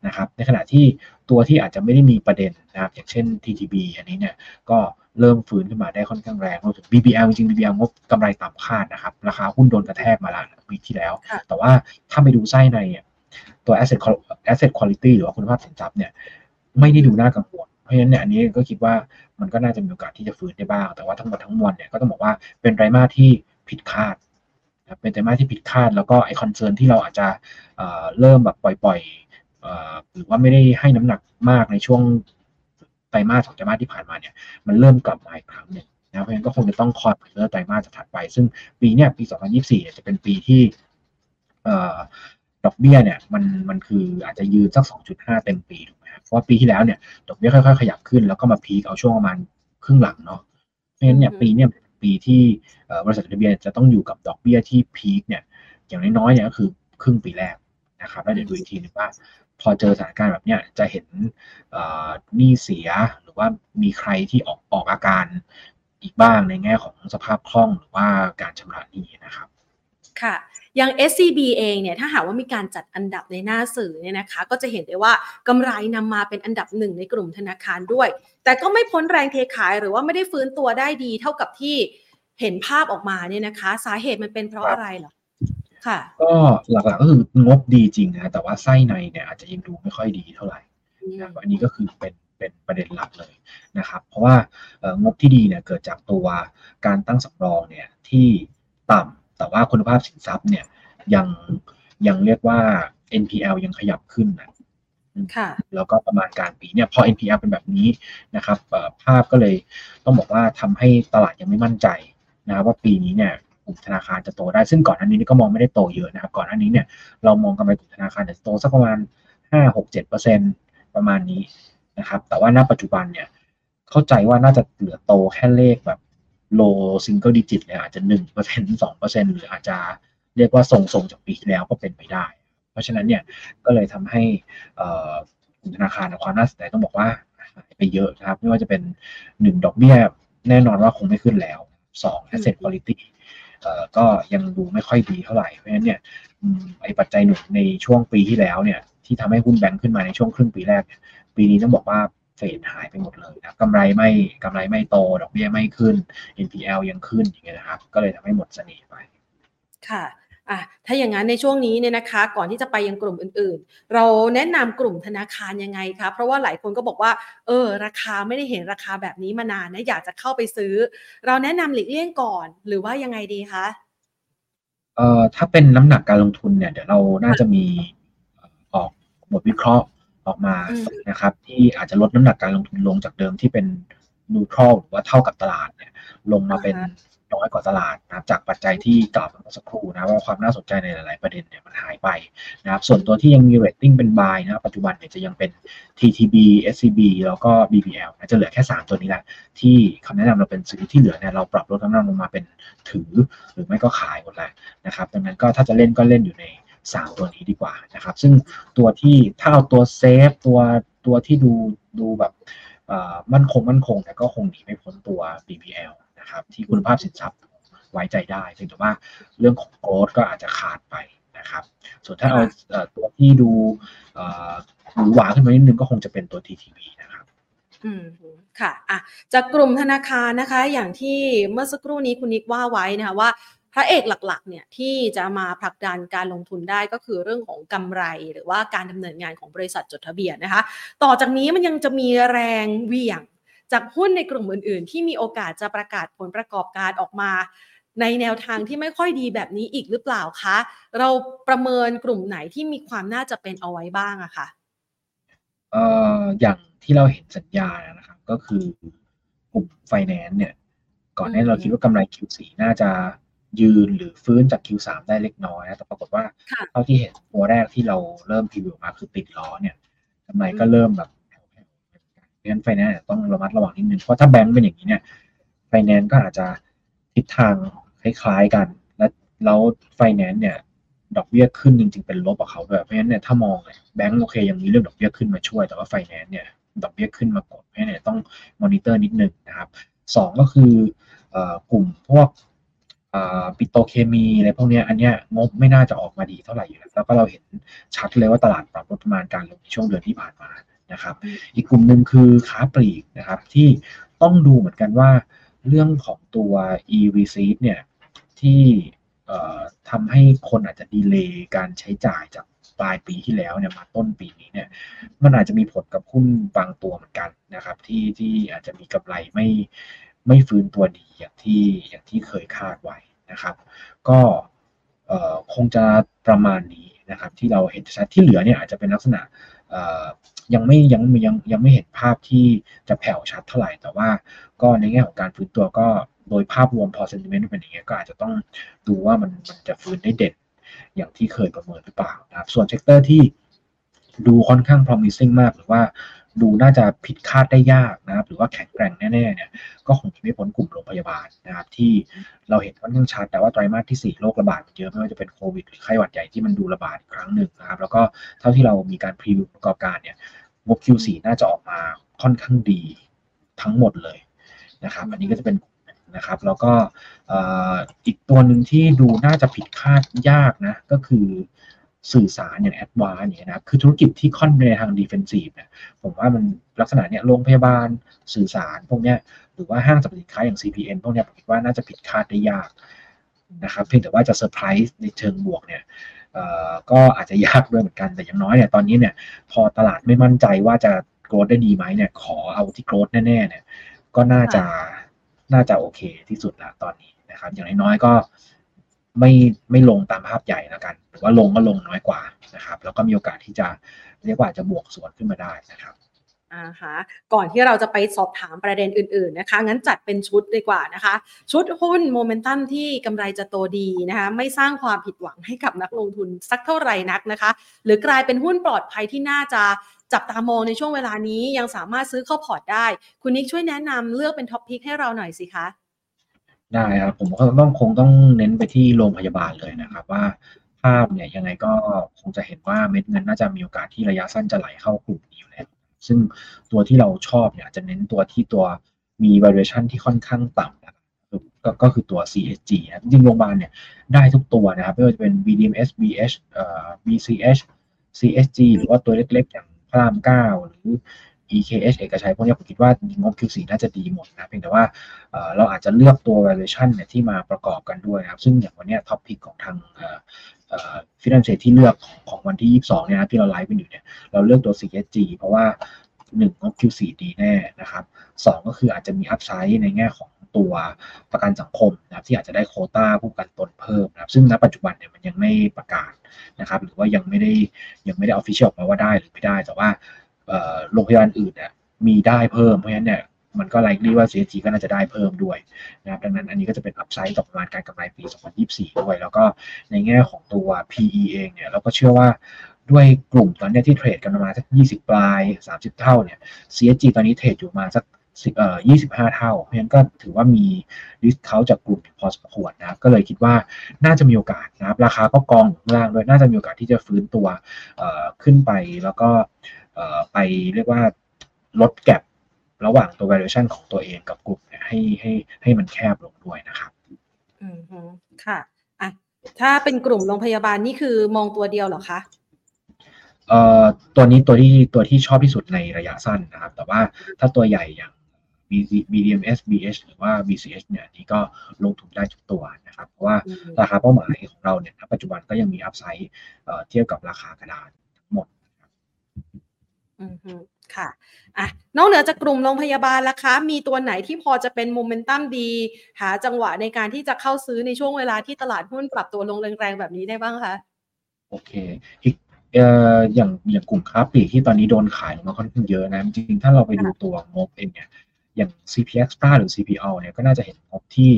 นะครับ ในขณะที่ตัวที่อาจจะไม่ได้มีประเด็นนะครับ อย่างเช่น TTB อันนี้เนี่ยก็ เริ่มฟื้นขึ้นมาได้ค่อนข้างแรงรวมถึง BBL จริง BBL งบกำไรต่ำคาดนะครับ ราคาหุ้นโดนกระแทกมาแล้วปีที่แล้ว แต่ว่าถ้าไปดูไส้ในตัว asset asset quality หรือว่าคุณภาพสินทรัพย์เนี่ยไม่ได้ดูน่ากังวลเพราะฉะนั้นเนี่ยอันนี้ก็คิดว่ามันก็น่าจะมีโอกาสที่จะฟื้นได้บ้าง แต่ว่าทั้งหมดทั้งมวลเนี่ยก็ต้องบอกว่าเป็นไตรมาสที่ผิดคาดเป็นไตรมาสที่ผิดคาด แล้วก็ไอ concern ที่เราอาจจะเริ่มแบบปล่อยๆหรือว่าไม่ได้ให้น้ำหนักมากในช่วง ไตรมาสสองไตรมาสที่ผ่านมาเนี่ยมันเริ่มกลับมาอีกครั้งหนึ่งนะเพราะฉะนั้นก็คงจะต้องคอยเพื่อไตรมาสถัดไป ซึ่งปีเนี้ยปี 2024เนี่ยจะเป็นปีที่ดอกเบี้ยเนี่ยมันมันคืออาจจะยืนสัก 2.5 เต็มปีถูกไหมครับเพราะว่าปีที่แล้วเนี่ยดอกเบี้ยค่อยๆ ขยับขึ้นแล้วก็มาพีคเอาช่วงประมาณครึ่งหลังเนาะเพราะฉะนั้นเนี่ยปีเนี่ยปีที่บริษัททะเบียนจะต้องอยู่กับดอกเบี้ยที่พีคเนี่ยอย่างน้อยๆเนี่ยก็คือครึ่งปีแรก นะครับแล้วเดี๋ยวดูอีกทีนึงว่า พอเจอสถานการณ์แบบเนี้ยจะเห็นหนี้เสียหรือว่ามีใครที่ออกออกอาการอีกบ้างในแง่ของสภาพคล่องหรือว่าการชำระหนี้นะครับ ค่ะอย่าง SCB เองเนี่ยถ้าหากว่ามีการจัดอันดับในหน้าสื่อเนี่ยนะคะ ก็จะเห็นได้ว่ากำไรนำมาเป็นอันดับหนึ่งในกลุ่มธนาคารด้วย แต่ก็ไม่พ้นแรงเทขายหรือว่าไม่ได้ฟื้นตัวได้ดีเท่ากับที่เห็นภาพออกมาเนี่ยนะคะ สาเหตุมันเป็นเพราะอะไรเหรอ ก็หลักๆก็คืองบดีจริงนะแต่ว่าไส้ในเนี่ยอาจจะยังดูไม่ค่อยดีเท่าไหร่นะอันนี้ก็คือเป็นเป็นประเด็นหลักเลยนะครับ เพราะว่างบที่ดีเนี่ยเกิดจากตัวการตั้งสำรองเนี่ยที่ต่ำแต่ว่าคุณภาพสินทรัพย์เนี่ยยังยังเรียกว่า NPL ยังขยับขึ้นนะแล้วก็ประมาณการปีเนี่ยพอ NPL เป็นแบบนี้นะครับภาพก็เลยต้องบอกว่าทำให้ตลาดยังไม่มั่นใจนะว่าปีนี้เนี่ย ลุ่มธนาคารจะโตได้ ซึ่งก่อนหน้านี้ก็มองไม่ได้โตเยอะนะครับ ก่อนหน้านี้เนี่ยเรามองกำไรกลุ่มธนาคารจะโตสักประมาณห้าหกเจ็ดเปอร์เซ็นประมาณนี้นะครับ แต่ว่าณปัจจุบันเนี่ยเข้าใจว่าน่าจะเหลือโตแค่เลขแบบ low single digit เลยอาจจะหนึ่งเปอร์เซ็นสองเปอร์เซ็นหรืออาจจะเรียกว่าทรงๆจากปีที่แล้วก็เป็นไปได้ เพราะฉะนั้นเนี่ยก็เลยทำให้กลุ่มธนาคารความน่าสนใจต้องบอกว่าหายไปเยอะนะครับ ไม่ว่าจะเป็นหนึ่งดอกเบี้ยแน่นอนว่าคงไม่ขึ้นแล้วสอง asset quality ก็ยังดูไม่ค่อยดีเท่าไหร่เพราะฉะนั้นเนี่ยไอ้ปัจจัยหนุนในช่วงปีที่แล้วเนี่ยที่ทำให้หุ้นแบงค์ขึ้นมาในช่วงครึ่งปีแรก ปีนี้ต้องบอกว่าเฟดหายไปหมดเลยนะกำไรไม่กำไรไม่โต ดอกเบี้ยไม่ขึ้น NPL ยังขึ้นอย่างเงี้ยนะครับ ก็เลยทำให้หมดเสน่ห์ไป ค่ะ อะถ้าอย่างนั้นในช่วงนี้เนี่ยนะคะ ก่อนที่จะไปยังกลุ่มอื่นๆ เราแนะนำกลุ่มธนาคารยังไงคะเพราะว่าหลายคนก็บอกว่า เออ ราคาไม่ได้เห็นราคาแบบนี้มานานนะอยากจะเข้าไปซื้อ เราแนะนำหลีกเลี่ยงก่อนหรือว่ายังไงดีคะเอ่อถ้าเป็นน้ำหนักการลงทุนเนี่ยเดี๋ยวเราน่าจะมีออกบทวิเคราะห์ออกมานะครับ ที่อาจจะลดน้ำหนักการลงทุนลงจากเดิมที่เป็นนูทรัลหรือว่าเท่ากับตลาดเนี่ย ลงมาเป็น น้อยกว่าตลาดนะครับจากปัจจัยที่กล่าวไปเมื่อสักครู่นะว่าความน่าสนใจในหลาย ๆ ประเด็นเนี่ยมันหายไปนะครับส่วนตัวที่ยังมีเรตติ้งเป็นบายนะปัจจุบันเนี่ยจะยังเป็น TTB SCB แล้วก็ BBL นะจะเหลือแค่ 3 ตัวนี้แหละที่คำแนะนำเราเป็นซื้อที่เหลือเนี่ยเราปรับลดน้ำหนักลงมาเป็นถือหรือไม่ก็ขายหมดแล้วนะครับดังนั้นก็ถ้าจะเล่นก็เล่นอยู่ใน3ตัวนี้ดีกว่านะครับ ซึ่งตัวที่ถ้าเอาตัวเซฟตัวตัวที่ดูดูแบบมั่นคงมั่นคงแต่ก็คงหนีไม่พ้นตัว BBL นะครับ ที่คุณภาพสินทรัพย์ไว้ใจได้เพียงแต่ว่าเรื่องของโกรดก็อาจจะขาดไปนะครับ ส่วนถ้าเอาตัวที่ดูหรูหวาขึ้นมานิดนึงก็คงจะเป็นตัว TTB นะครับอืมค่ะอะจากกลุ่มธนาคารนะคะ อย่างที่เมื่อสักครู่นี้คุณนิกว่าไว้นะคะว่าพระเอกหลักๆเนี่ยที่จะมาผลักดันการลงทุนได้ก็คือเรื่องของกำไร หรือว่าการดำเนินงานของบริษัทจดทะเบียนนะคะ ต่อจากนี้มันยังจะมีแรงเวี่ยง จากหุ้นในกลุ่มอื่น ๆ ที่มีโอกาสจะประกาศผลประกอบการออกมา ในแนวทางที่ไม่ค่อยดีแบบนี้อีกหรือเปล่าคะ เราประเมินกลุ่มไหนที่มีความน่าจะเป็นเอาไว้บ้างอะคะเอ่ออย่างที่เราเห็นสัญญานะครับก็คือกลุ่มไฟแนนซ์เนี่ย ก่อนหน้าเราคิดว่ากำไร Q4 น่าจะยืนหรือฟื้นจาก Q3 ได้เล็กน้อยนะแต่ปรากฏว่าเท่าที่เห็นตัวแรกที่เราเริ่มพรีวิวมาคือติดล้อเนี่ยกำไรก็เริ่มแบบ เพราะฉะนั้นไฟแนนซ์ต้องระมัดระวังนิดนึงเพราะถ้าแบงก์เป็นอย่างนี้เนี่ยไฟแนนซ์ก็อาจจะทิศทางคล้ายๆกัน และแล้วไฟแนนซ์เนี่ยดอกเบี้ยขึ้นจริงๆเป็นลบกับเขาด้วยเพราะฉะนั้นเนี่ยถ้ามองแบงก์โอเคยังมีเรื่องดอกเบี้ยขึ้นมาช่วย แต่ว่าไฟแนนซ์เนี่ยดอกเบี้ยขึ้นมากดเพราะฉะนั้นต้องมอนิเตอร์นิดนึงนะครับสองก็คือกลุ่มพวกปิโตเคมีอะไรพวกนี้อันเนี้ยงบไม่น่าจะออกมาดีเท่าไหร่อยู่แล้วแล้วก็เราเห็นชัดเลยว่าตลาดปรับลดประมาณการลงในช่วงเดือนที่ผ่านมา นะครับ อีกกลุ่มหนึ่งคือค้าปลีกนะครับที่ต้องดูเหมือนกันว่าเรื่องของตัว e-receipt เนี่ยที่ทำให้คนอาจจะดีเลย์การใช้จ่ายจากปลายปีที่แล้วเนี่ยมาต้นปีนี้เนี่ยมันอาจจะมีผลกับหุ้นบางตัวเหมือนกันนะครับ ที่ที่อาจจะมีกำไรไม่ไม่ฟื้นตัวดีอย่างที่อย่างที่เคยคาดไว้นะครับ ก็คงจะประมาณนี้นะครับที่เราเห็นชัดที่เหลือเนี่ยอาจจะเป็นลักษณะ ยังไม่ยังยังยังไม่เห็นภาพที่จะแผ่วชัดเท่าไหร่ แต่ว่าก็ในแง่ของการฟื้นตัวก็โดยภาพรวมพอ sentiment เป็นอย่างเงี้ยก็อาจจะต้องดูว่ามันมันจะฟื้นได้เด่นอย่างที่เคยประเมินหรือเปล่านะครับ ส่วน sector ที่ดูค่อนข้าง promising มาก หรือว่าดูน่าจะผิดคาดได้ยากนะครับ หรือว่าแข็งแกร่งแน่ๆเนี่ยก็คงไม่พ้นกลุ่มโรงพยาบาลนะครับ ที่เราเห็นค่อนข้างชัดแต่ว่าไตรมาสที่ 4 โรคระบาดเยอะไม่ว่าจะเป็นโควิดหรือไข้หวัดใหญ่ที่มันดูระบาดอีกครั้งหนึ่งนะครับ แล้วก็เท่าที่เรามีการ preview ผลประกอบการเนี่ย งบ Q4 น่าจะออกมาค่อนข้างดีทั้งหมดเลยนะครับ อันนี้ก็จะเป็นนะครับ แล้วก็อีกตัวหนึ่งที่ดูน่าจะผิดคาดยากนะ ก็คือสื่อสารอย่าง ADVANC อย่างนี้นะ คือธุรกิจที่ค่อนไปในทาง defensive เนี่ยผมว่ามันลักษณะเนี้ยโรงพยาบาลสื่อสารพวกเนี้ยหรือว่าห้างสรรพสินค้าอย่าง CPN พวกเนี้ยผมคิดว่าน่าจะผิดคาดได้ยากนะครับ เพียงแต่ว่าจะเซอร์ไพรส์ในเชิงบวกเนี่ย ก็อาจจะยากด้วยเหมือนกันแต่อย่างน้อยเนี่ยตอนนี้เนี่ยพอตลาดไม่มั่นใจว่าจะ growth ได้ดีไหมเนี่ยขอเอาที่ growth แน่ๆเนี่ยก็น่าจะน่าจะโอเคที่สุดละตอนนี้นะครับ อย่างน้อยๆก็ไม่ไม่ลงตามภาพใหญ่แล้วกัน หรือว่าลงก็ลงน้อยกว่านะครับ แล้วก็มีโอกาสที่จะเรียกว่าจะบวกสวนขึ้นมาได้นะครับ อ่าฮะก่อนที่เราจะไปสอบถามประเด็นอื่นๆนะคะ งั้นจัดเป็นชุดดีกว่านะคะ ชุดหุ้นโมเมนตัมที่กำไรจะโตดีนะคะ ไม่สร้างความผิดหวังให้กับนักลงทุนสักเท่าไหร่นักนะคะ หรือกลายเป็นหุ้นปลอดภัยที่น่าจะจับตามองในช่วงเวลานี้ยังสามารถซื้อเข้าพอร์ตได้ คุณนิกช่วยแนะนำเลือกเป็น top pick ให้เราหน่อยสิคะได้ครับผมก็ต้องคงต้องเน้นไปที่โรงพยาบาลเลยนะครับว่าภาพเนี่ยยังไงก็คงจะเห็นว่าเม็ดเงินน่าจะมีโอกาสที่ระยะสั้นจะไหลเข้ากลุ่มนี้อยู่แล้ว ซึ่งตัวที่เราชอบเนี่ยจะเน้นตัวที่ตัวมี valuation ที่ค่อนข้างต่ำนะครับก็ก็คือตัว CSG นะจริงโรงพยาบาลเนี่ยได้ทุกตัวนะครับไม่ว่าจะเป็น BDMs BH เอ่อ BCH CSG หรือว่าตัวเล็กๆ อย่างพระรามเก้าหรือ EKH เอกชัยพวกนี้ผมคิดว่างบ Q4 น่าจะดีหมดนะเพียงแต่ว่าเราอาจจะเลือกตัว valuation เนี่ยที่มาประกอบกันด้วยนะครับ ซึ่งอย่างวันนี้ท็อปพิกของทาง ฟินแลนซ์ที่เลือกของวันที่ 22เนี่ยนะที่เราไลฟ์กันอยู่เนี่ยเราเลือกตัว CSG เพราะว่า1งบ Q4 ดีแน่นะครับ2ก็คืออาจจะมี upside ในแง่ของตัวประกันสังคมนะครับที่อาจจะได้โควตาผู้ประกันตนเพิ่มนะครับซึ่งณปัจจุบันเนี่ยมันยังไม่ประกาศนะครับหรือว่ายังไม่ได้ยังไม่ได้ official ออกมาว่าได้หรือไม่ได้ แต่ว่าโรงพยาบาลอื่นเนี่ยมีได้เพิ่มเพราะฉะนั้นเนี่ย มันก็ likely ว่า CHG ก็น่าจะได้เพิ่มด้วยนะครับดังนั้นอันนี้ก็จะเป็น upside ต่อประมาณการกำไรปี 2024 ด้วย แล้วก็ในแง่ของตัว PE เองเนี่ยเราก็เชื่อว่าด้วยกลุ่มตอนนี้ที่เทรดกันมาสัก 20 ปลาย 30 เท่าเนี่ย CSG ตอนนี้เทรดอยู่มาสักเอ่อ25 เท่า เพราะฉะนั้นก็ถือว่ามีดิสเขาจากกลุ่มพอสมควรนะก็เลยคิดว่าน่าจะมีโอกาสนะครับ ราคาก็กองล่างด้วย น่าจะมีโอกาสที่จะฟื้นตัวเอ่อขึ้นไปแล้วก็เอ่อไปเรียกว่าลดแกลบ ระหว่างตัว valuation ของตัวเองกับกลุ่มเนี่ยให้ให้ให้มันแคบลงด้วยนะครับอืมค่ะอะถ้าเป็นกลุ่มโรงพยาบาลนี่คือมองตัวเดียวเหรอคะเอ่อตัวนี้ตัวที่ตัวที่ชอบที่สุดในระยะสั้นนะครับ แต่ว่าถ้าตัวใหญ่อย่าง BDMs BH หรือว่า BCH เนี่ยนี่ก็ลงทุนได้ทุกตัวนะครับ เพราะว่าราคาเป้าหมายของเราเนี่ยปัจจุบันก็ยังมีอัพไซด์เทียบกับราคากระดานหมด อืมค่ะอะนอกเหนือจากกลุ่มโรงพยาบาลล่ะคะ มีตัวไหนที่พอจะเป็นโมเมนตัมดี หาจังหวะในการที่จะเข้าซื้อในช่วงเวลาที่ตลาดหุ้นปรับตัวลงแรงๆแบบนี้ได้บ้างคะโอเคอีกเอ่ออย่างอย่างกลุ่มค้าปลีกที่ตอนนี้โดนขายมาค่อนข้างเยอะนะ จริงๆ ถ้าเราไปดูตัวงบเองเนี่ยอย่าง CPX หรือ CPO เนี่ยก็น่าจะเห็นงบที่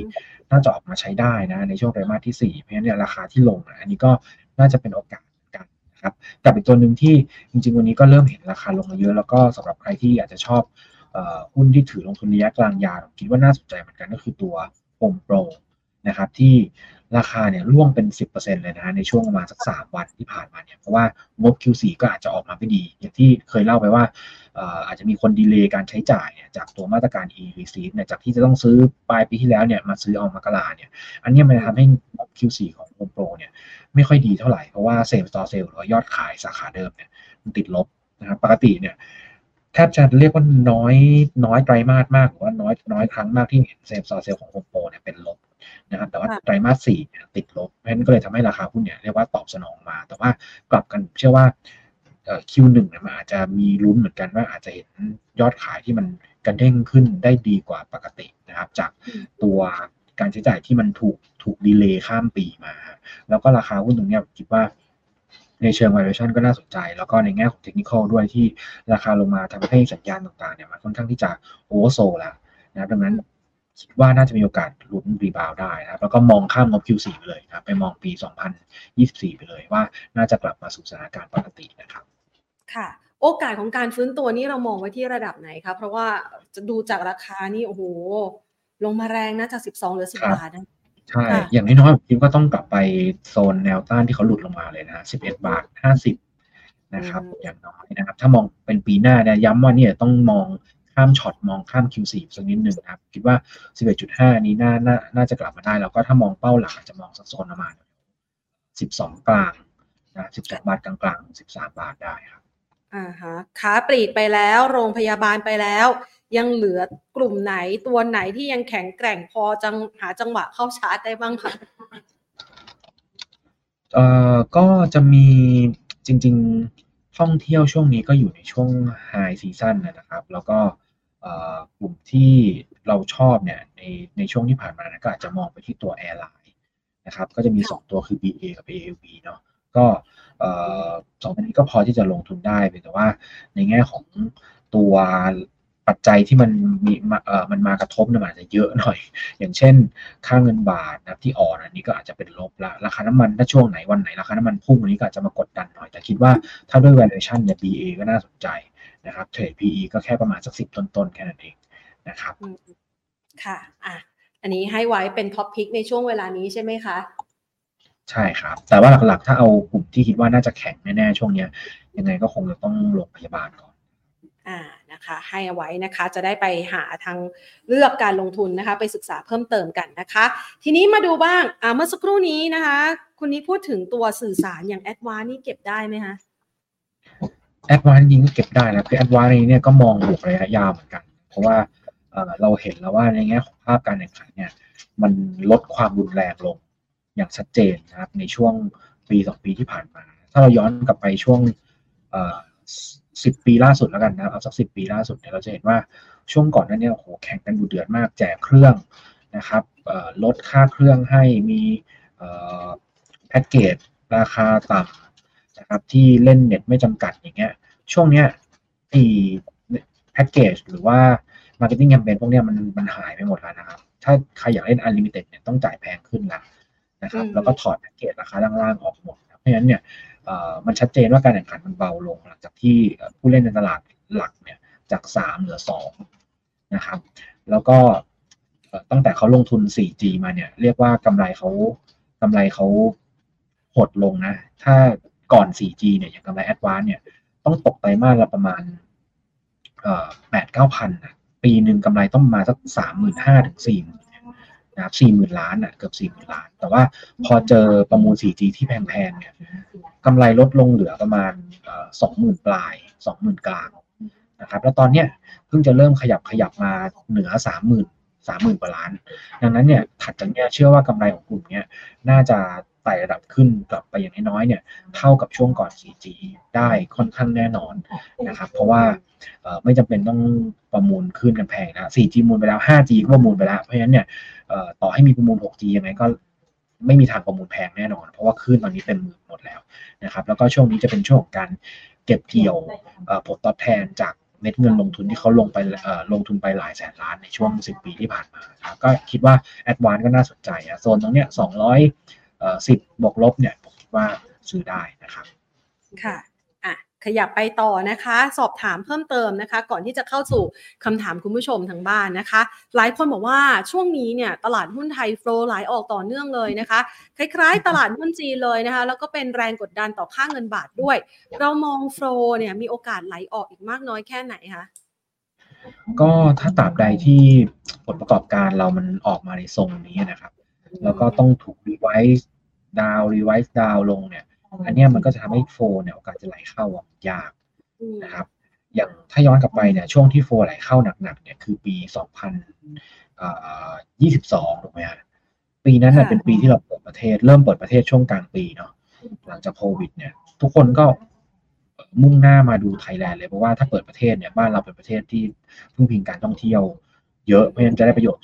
น่าจะออกมาใช้ได้นะ ในช่วงไตรมาสที่ 4 เพราะฉะนั้นเนี่ยราคาที่ลงอันนี้ก็น่าจะเป็นโอกาสกั นะครับกับอีกตัวหนึ่งที่จริงๆ วันนี้ก็เริ่มเห็นราคาลงมาเยอะ แล้วก็สำหรับใครที่อยากจะชอบหุ้นที่ถือลงทุนระยะกลางยาวคิดว่าน่าสนใจเหมือนกันก็คือตัวโ m มโปรนะครับที่ ราคาเนี่ยร่วงเป็น 10%เลยนะในช่วงประมาณสัก 3 วันที่ผ่านมาเนี่ยเพราะว่างบ Q4 ก็อาจจะออกมาไม่ดี อย่างที่เคยเล่าไปว่าอาจจะมีคนดีเลย์การใช้จ่ายเนี่ยจากตัวมาตรการ e receipt เนี่ยจากที่จะต้องซื้อปลายปีที่แล้วเนี่ยมาซื้อเอามกราเนี่ย อันนี้มันทำให้งบ Q4 ของ Home Pro เนี่ยไม่ค่อยดีเท่าไหร่ เพราะว่าเซลล์ต่อเซลล์หรือยอดขายสาขาเดิมเนี่ยมันติดลบนะครับปกติเนี่ยแทบจะเรียกว่าน้อยน้อยไตรมาสมากหรือว่าน้อยน้อยครั้งมากที่เห็นเซลล์ต่อเซลล์ของ Home Pro เนี่ยเป็นลบ นะครับแต่ว่าไตรมาสสี่ติดลบเพราะฉะนั้นก็เลยทำให้ราคาหุ้นเนี่ยเรียกว่าตอบสนองมา แต่ว่ากลับกันเชื่อว่าคิวหนึ่งมันอาจจะมีลุ้นเหมือนกันว่าอาจจะเห็นยอดขายที่มันกระเด้งขึ้นได้ดีกว่าปกตินะครับ จากตัวการใช้จ่ายที่มันถูกถูก delay ข้ามปีมา แล้วก็ราคาหุ้นตรงนี้คิดว่าในเชิง valuation ก็น่าสนใจ แล้วก็ในแง่ของเทคนิคด้วยที่ราคาลงมาทำให้สัญญาณต่างๆเนี่ยมันค่อนข้างที่จะ oversold แล้วนะดังนั้น คิดว่าน่าจะมีโอกาสลุ้น rebound ได้นะครับ แล้วก็มองข้ามงบ Q4 ไปเลยครับ ไปมองปี 2024 ไปเลยว่าน่าจะกลับมาสู่สถานการณ์ปกตินะครับ ค่ะ โอกาสของการฟื้นตัวนี้เรามองไว้ที่ระดับไหนครับ เพราะว่าจะดูจากราคานี่โอ้โห ลงมาแรงนะจาก 12 เหลือ 10 บาทนะใช่ อย่างน้อยๆผมคิดว่าต้องกลับไปโซนแนวต้านที่เขาหลุดลงมาเลยนะ 11 บาท 50 นะครับ อย่างน้อยนะครับ ถ้ามองเป็นปีหน้าเนี่ยย้ำว่าเนี่ยต้องมอง ข้ามช็อตมองข้าม Q4 สักนิดหนึ่งนะครับ คิดว่า 11.5 นี้น่าน่าน่าจะกลับมาได้ แล้วก็ถ้ามองเป้าหลักจะมองสักโซนประมาณ 12 กลางนะ12 บาทกลางๆ 13 บาทได้ครับอ่าฮะขาปลีกไปแล้วโรงพยาบาลไปแล้ว ยังเหลือกลุ่มไหนตัวไหนที่ยังแข็งแกร่งพอจังหาจังหวะเข้าชาร์จได้บ้างคะเอ่อก็จะมีจริง ๆ ท่องเที่ยวช่วงนี้ก็อยู่ในช่วงไฮซีซั่นนะครับ แล้วก็กลุ่มที่เราชอบเนี่ยในในช่วงที่ผ่านมานะก็อาจจะมองไปที่ตัวแอร์ไลน์นะครับ ก็จะมี 2 ตัวคือ BA กับ AAV เนาะก็สองตัวนี้ก็พอที่จะลงทุนได้แต่ว่าในแง่ของตัว ปัจจัยที่มันมีเอ่อมันมากระทบเนี่ยอาจจะเยอะหน่อย อย่างเช่น ค่าเงินบาทนะที่อ่อนอันนี้ก็อาจจะเป็นลบละราคาน้ำมันถ้าช่วงไหนวันไหนราคาน้ำมันพุ่งอันนี้ก็อาจจะมากดดันหน่อย แต่คิดว่าถ้าด้วย valuation เนี่ย BA ก็น่าสนใจนะครับเทรด PE ก็แค่ประมาณสักสิบต้นๆ แค่นั้นเองนะครับค่ะอะอันนี้ให้ไว้เป็น top pick ในช่วงเวลานี้ใช่ไหมคะใช่ครับ แต่ว่าหลักๆ ถ้าเอากลุ่มที่คิดว่าน่าจะแข็งแน่ๆช่วงนี้ยังไงก็คงจะต้องโรงพยาบาลก่อน อ่านะคะให้เอาไว้นะคะจะได้ไปหาทางเลือกการลงทุนนะคะไปศึกษาเพิ่มเติมกันนะคะ ทีนี้มาดูบ้างอ่าเมื่อสักครู่นี้นะคะ คุณนิกพูดถึงตัวสื่อสารอย่างแอดวานซ์นี่เก็บได้ไหมคะแอดวานซ์จริงก็เก็บได้นะคือแอดวานซ์นี้เนี่ยก็มองบวกระยะยาวเหมือนกัน เพราะว่าเอ่อเราเห็นแล้วว่าในแง่ของภาพการแข่งขันเนี่ยมันลดความรุนแรงลงอย่างชัดเจนนะครับในช่วงปีสองปีที่ผ่านมา ถ้าเราย้อนกลับไปช่วงเอ่อ สิบปีล่าสุดแล้วกันนะเอาสักสิบปีล่าสุดเนี่ยเราจะเห็นว่าช่วงก่อนนั้นเนี่ยโอ้โหแข่งกันดุเดือดมากแจกเครื่องนะครับเอ่อลดค่าเครื่องให้มีเอ่อแพ็กเกจราคาต่ำนะครับที่เล่นเน็ตไม่จำกัดอย่างเงี้ยช่วงเนี้ยไอ้แพ็กเกจหรือว่า Marketing Campaign พวกเนี้ยมันมันหายไปหมดแล้วนะครับ ถ้าใครอยากเล่น Unlimited เนี่ยต้องจ่ายแพงขึ้นละนะครับอืมแล้วก็ถอดแพ็กเกจราคาล่างๆออกหมดนะเพราะฉะนั้นเนี่ยเอ่อ มันชัดเจนว่าการแข่งขันมันเบาลงหลังจากที่ผู้เล่นในตลาดหลักเนี่ยจากสามเหลือสองนะครับ แล้วก็ตั้งแต่เขาลงทุน 4G มาเนี่ย เรียกว่ากำไรเขากำไรเขาหดลงนะ ถ้าก่อน 4G เนี่ยอย่างกำไร Advance เนี่ยต้องตกไตรมาสละประมาณแปดเก้าพันปีหนึ่งกำไรต้องมาสักสามหมื่นห้าถึงสี่หมื่น นะครับสี่หมื่นล้านอะเกือบสี่หมื่นล้าน แต่ว่าพอเจอประมูล 4G ที่แพงๆเนี่ยกำไรลดลงเหลือประมาณสองหมื่นปลายสองหมื่นกลางนะครับแล้วตอนเนี้ยเพิ่งจะเริ่มขยับขยับมาเหนือสามหมื่นสามหมื่นกว่าล้าน ดังนั้นเนี่ยถัดจากเนี้ยเชื่อว่ากำไรของกลุ่มเนี้ยน่าจะ ไต่ระดับขึ้นกลับไปอย่างน้อยๆเนี่ยเท่ากับช่วงก่อน 4G ได้ค่อนข้างแน่นอนนะครับเพราะว่าเอ่อไม่จำเป็นต้องประมูลขึ้นกันแพงนะ 4G ประมูลไปแล้ว 5G ก็ประมูลไปแล้ว เพราะฉะนั้นเนี่ยเอ่อต่อให้มีประมูล 6G ยังไงก็ไม่มีทางประมูลแพงแน่นอน เพราะว่าขึ้นตอนนี้เต็มมือหมดแล้วนะครับแล้วก็ช่วงนี้จะเป็นช่วงของการเก็บเกี่ยวเอ่อผลตอบแทนจากเม็ดเงินลงทุนที่เขาลงไปเอ่อลงทุนไปหลายแสนล้านในช่วง 10 ปีที่ผ่านมานะครับก็คิดว่า a d v a n c e ก็น่าสนใจอะโซนตรงเนี้ย200 เอ่อ10บวกลบเนี่ยผมคิดว่าซื้อได้นะครับค่ะอะขยับไปต่อนะคะ สอบถามเพิ่มเติมนะคะ ก่อนที่จะเข้าสู่คำถามคุณผู้ชมทางบ้านนะคะ หลายคนบอกว่าช่วงนี้เนี่ยตลาดหุ้นไทยโฟลว์ไหลออกต่อเนื่องเลยนะคะ คล้ายๆ ตลาดหุ้นจีนเลยนะคะ แล้วก็เป็นแรงกดดันต่อค่าเงินบาทด้วย เรามอง flow เนี่ยมีโอกาสไหลออกอีกมากน้อยแค่ไหนคะก็ถ้าตราบใดที่ผลประกอบการเรามันออกมาในทรงนี้นะครับ แล้วก็ต้องถูก revise down revise down ลงเนี่ย อันเนี้ยมันก็จะทำให้ flow เนี่ยโอกาสจะไหลเข้าอะยากอืมนะครับ อย่างถ้าย้อนกลับไปเนี่ยช่วงที่ flow ไหลเข้าหนักๆเนี่ยคือปี 2022ถูกไหมฮะปีนั้นน่ะค่ะเป็นปีที่เราเปิดประเทศ เริ่มเปิดประเทศช่วงกลางปีเนาะหลังจากโควิด เนี่ย ทุกคนก็มุ่งหน้ามาดูไทยแลนด์เลยเพราะว่าถ้าเปิดประเทศเนี่ยบ้านเราเป็นประเทศที่พึ่งพิงการท่องเที่ยว เยอะเพราะฉะนั้นจะได้ประโยชน์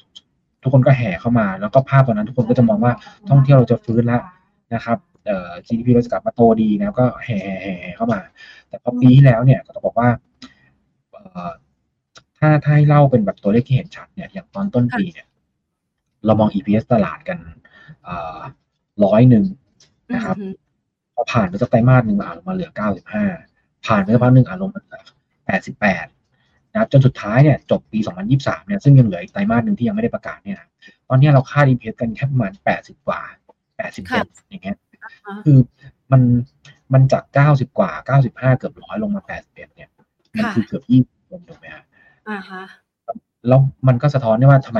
ทุกคนก็แห่เข้ามา แล้วก็ภาพตอนนั้นทุกคนก็จะมองว่าท่องเที่ยวเราจะฟื้นแล้วนะครับเอ่อ GDP เราจะกลับมาโตดีนะก็แห่แห่แห่แห่เข้ามา แต่พอปีที่แล้วเนี่ยก็ต้องบอกว่าเอ่อถ้าถ้าให้เล่าเป็นแบบตัวเลขที่เห็นชัดเนี่ยอย่างตอนต้นปีเนี่ย เรามอง EPS ตลาดกันร้อยหนึ่งนะครับอืมพอผ่านไปสักไตรมาสหนึ่งอ่านลงมาเหลือ95ผ่านไปสักพักหนึ่งอ่านลงมาเหลือ88นะค รับจนสุดท้ายเนี่ยจบปี 2023 เนี่ยซึ่งยังเหลืออีกไตรมาสหนึ่งที่ยังไม่ได้ประกาศเนี่ยนะตอนเนี้ยเราคาด EPS กันแค่ประมาณ 80 กว่า 87 อย่างเงี้ยอ่าคือมันมันจาก 90 กว่า 95 เกือบร้อยลงมา 81 เนี่ยมันค่ะคือเกือบ20ถูกไหมฮะอ่าฮะแล้วมันก็สะท้อนได้ว่าทำไม